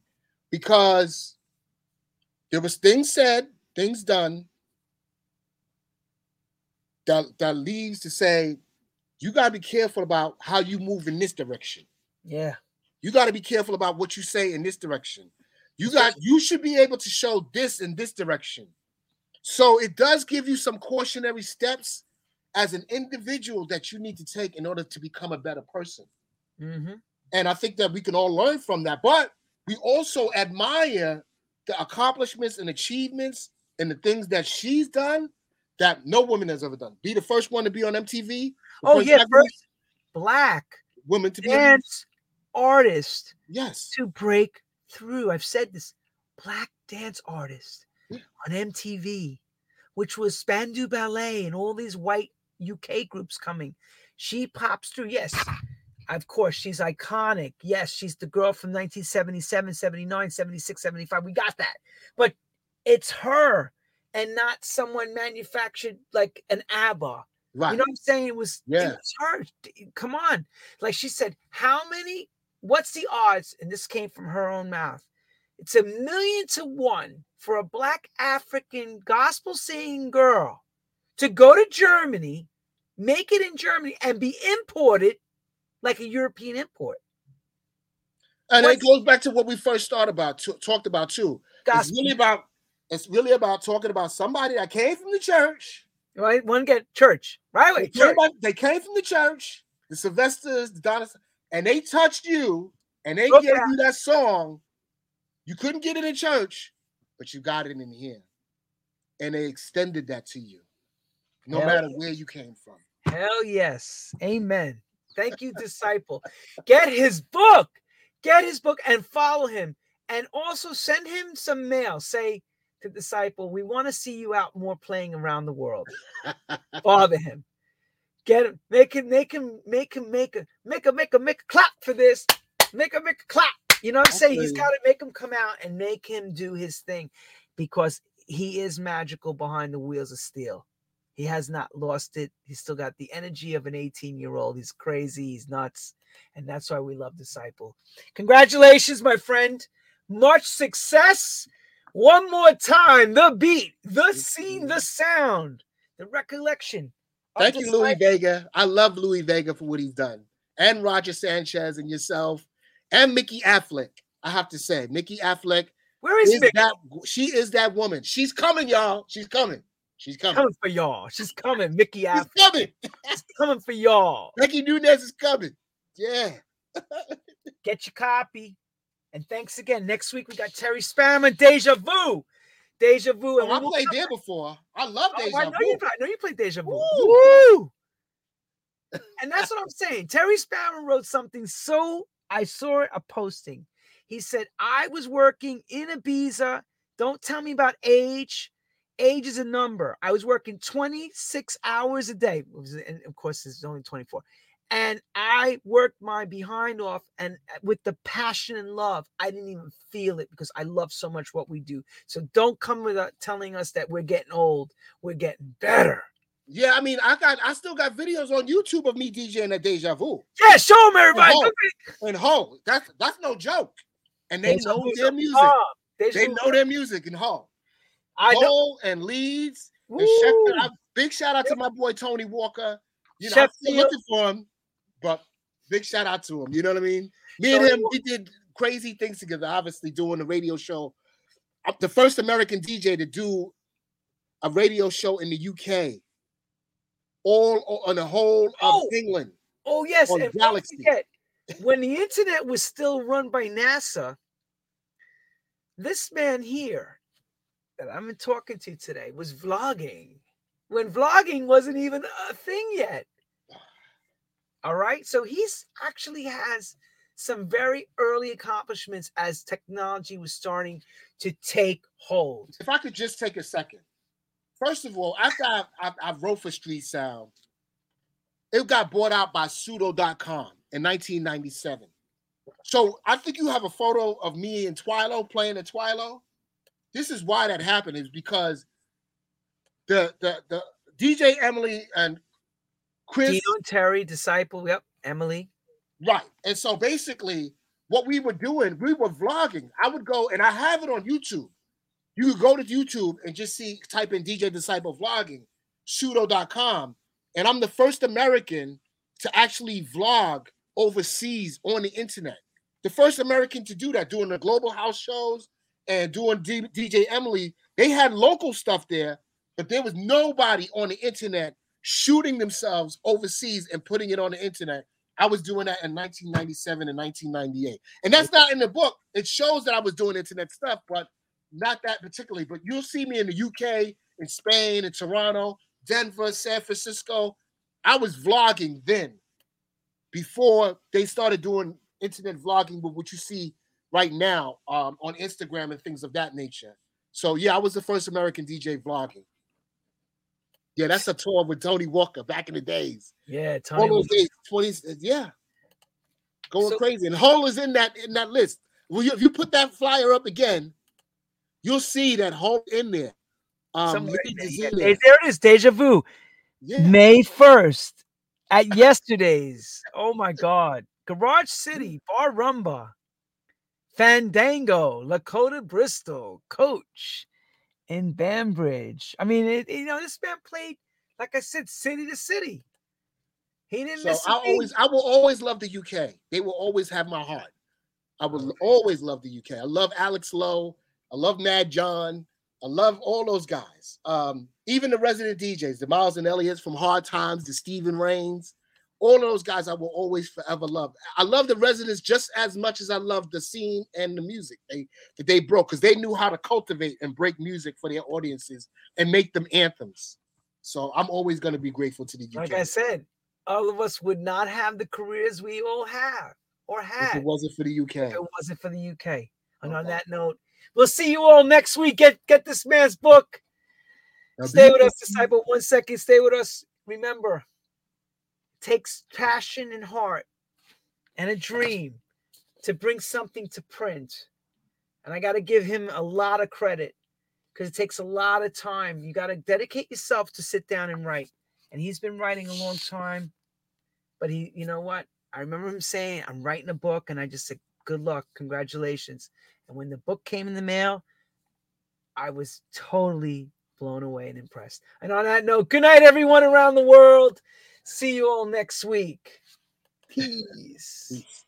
S2: because there was things said, things done that, that leads to say, you got to be careful about how you move in this direction.
S1: yeah.
S2: You got to be careful about what you say in this direction. You got you should be able to show this in this direction. So it does give you some cautionary steps as an individual that you need to take in order to become a better person.
S1: hmm
S2: And I think that we can all learn from that. But we also admire the accomplishments and achievements and the things that she's done that no woman has ever done. Be the first one to be on MTV.
S1: Oh yeah,
S2: black
S1: first black
S2: woman to be on-
S1: dance artist
S2: yes.
S1: to break through. I've said this black dance artist
S2: Yeah.
S1: on MTV, which was Spandau Ballet and all these white UK groups coming. She pops through. Yes, of course, she's iconic. Yes, she's the girl from 1977, 79, 76, 75. We got that. But it's her and not someone manufactured like an ABBA.
S2: Right.
S1: You know what I'm saying? It was,
S2: Yeah.
S1: it was her. Come on. Like she said, how many, what's the odds? And this came from her own mouth. It's a million to one for a black African gospel singing girl to go to Germany, make it in Germany, and be imported like a European import.
S2: And it goes back to what we first started about, to, talked about too. It's really about it's really about talking about somebody that came from the church.
S1: right? One get church, right?
S2: They
S1: Wait,
S2: came, they came from the church, the Sylvesters, the Donis, and they touched you and they
S1: Look
S2: gave
S1: out.
S2: you that song. You couldn't get it in church, but you got it in here. And they extended that to you, no
S1: Hell
S2: matter where you came from.
S1: Hell yes. Amen. Thank you, disciple. Get his book. Get his book and follow him. And also send him some mail. Say to disciple, we want to see you out more playing around the world. Bother him. Get him, make him, make him, make him, make a, make a, make a, make a clap for this. Make a, make a clap. You know what I'm saying? He's got to make him come out and make him do his thing because he is magical behind the wheels of steel. He has not lost it. He's still got the energy of an 18 year old. He's crazy. He's nuts. And that's why we love Disciple. Congratulations, my friend. Much success. One more time. The beat, the scene, the sound, the recollection.
S2: Thank you, Louie
S1: Disciple.
S2: Vega. I love Louie Vega for what he's done, and Roger Sanchez and yourself, and Mickey Affleck. I have to say, Mickey Affleck
S1: Where is
S2: is
S1: Mickey?
S2: that she is that woman. She's coming, y'all. She's coming. She's coming.
S1: Coming for y'all. She's coming. Mickey
S2: She's
S1: Apple.
S2: coming.
S1: She's coming for y'all.
S2: Becky Nunez is coming. Yeah.
S1: Get your copy. And thanks again. Next week we got Terry Spammer, Deja Vu. Deja Vu. Oh, and
S2: Oh, I played there before. I love
S1: Oh,
S2: Deja
S1: I know
S2: Vu.
S1: you. I know you played Deja Vu. And that's what I'm saying. Terry Sparrow wrote something so I saw it a posting. He said, I was working in Ibiza. Don't tell me about age. Age is a number. I was working 26 hours a day. And of course, it's only 24. And I worked my behind off and uh, with the passion and love, I didn't even feel it because I love so much what we do. So don't come without telling us that we're getting old. We're getting better.
S2: Yeah, I mean, I got I still got videos on YouTube of me DJing at Deja Vu.
S1: Yeah, show them everybody.
S2: And Ho, and Ho. That's that's no joke. And they
S1: Deja
S2: know
S1: Vu's
S2: their music. They
S1: Vu-
S2: know their music in Ho.
S1: I know.
S2: And Leeds and Sheffield. Big shout out to my boy Tony Walker. You know, I'm still looking for him, but big shout out to him. You know what I mean? Me and him, we did crazy things together. Obviously, doing a radio show. I'm the first American DJ to do a radio show in the UK, all on the whole of
S1: Oh.
S2: England.
S1: Oh yes,
S2: on
S1: and
S2: Galaxy.
S1: forget, when the internet was still run by NASA, this man here that I'm talking to today was vlogging when vlogging wasn't even a thing yet. All right, so he's actually has some very early accomplishments as technology was starting to take hold.
S2: If I could just take a second. First of all, after I, I, I wrote for Street Sound, it got bought out by pseudo.com in 1997. So I think you have a photo of me and Twilo playing at Twilo. This is why that happened, is because the the the DJ Emily and Chris
S1: Dino and Terry, disciple, yep, Emily.
S2: Right. And so basically, what we were doing, we were vlogging. I would go and I have it on YouTube. You could go to YouTube and just see, type in DJ Disciple Vlogging, pseudo.com. And I'm the first American to actually vlog overseas on the internet. The first American to do that, doing the global house shows and doing D- DJ Emily. They had local stuff there, but there was nobody on the internet shooting themselves overseas and putting it on the internet. I was doing that in 1997 and 1998. And that's not in the book. It shows that I was doing internet stuff, but not that particularly. But you'll see me in the UK, in Spain, in Toronto, Denver, San Francisco. I was vlogging then before they started doing internet vlogging with what you see right now um, on Instagram and things of that nature. So yeah, I was the first American DJ vlogging. Yeah, that's a tour with Tony Walker back in the days.
S1: Yeah,
S2: All
S1: Tony.
S2: those days, 20s, yeah. Going
S1: So-
S2: crazy. And Hole is in that in that list. Well, you, if you put that flyer up again, you'll see that Hole in there. Um,
S1: there.
S2: is
S1: Yeah,
S2: in
S1: there
S2: there.
S1: there it is, deja vu.
S2: Yeah.
S1: May 1st at yesterday's. Oh my God. Garage City, Bar Rumba, Fandango, Lakota Bristol, Coach, in Bambridge. I mean, it, you know, this man played, like I said, city to city. He didn't
S2: So I always, I will always love the UK. They will always have my heart. I will always love the UK. I love Alex Lowe. I love Mad John. I love all those guys. Um, even the resident DJs, the Miles and Elliott's from Hard Times, the Stephen Rains, all of those guys I will always forever love. I love the residents just as much as I love the scene and the music they that they broke because they knew how to cultivate and break music for their audiences and make them anthems. So I'm always going to be grateful to the UK.
S1: like I said, all of us would not have the careers we all have or
S2: if
S1: had
S2: it wasn't for the UK.
S1: if it wasn't for the UK. And on that note, we'll see you all next week. Get get this man's book.
S2: Now,
S1: Stay with us, disciple. One second. Stay with us. Remember, takes passion and heart and a dream to bring something to print. And I got to give him a lot of credit because it takes a lot of time. You got to dedicate yourself to sit down and write. And he's been writing a long time. But he, you know what? I remember him saying, I'm writing a book. And I just said, Good luck. Congratulations. And when the book came in the mail, I was totally blown away and impressed. And on that note, good night, everyone around the world. See you all next week. Peace.
S2: Peace.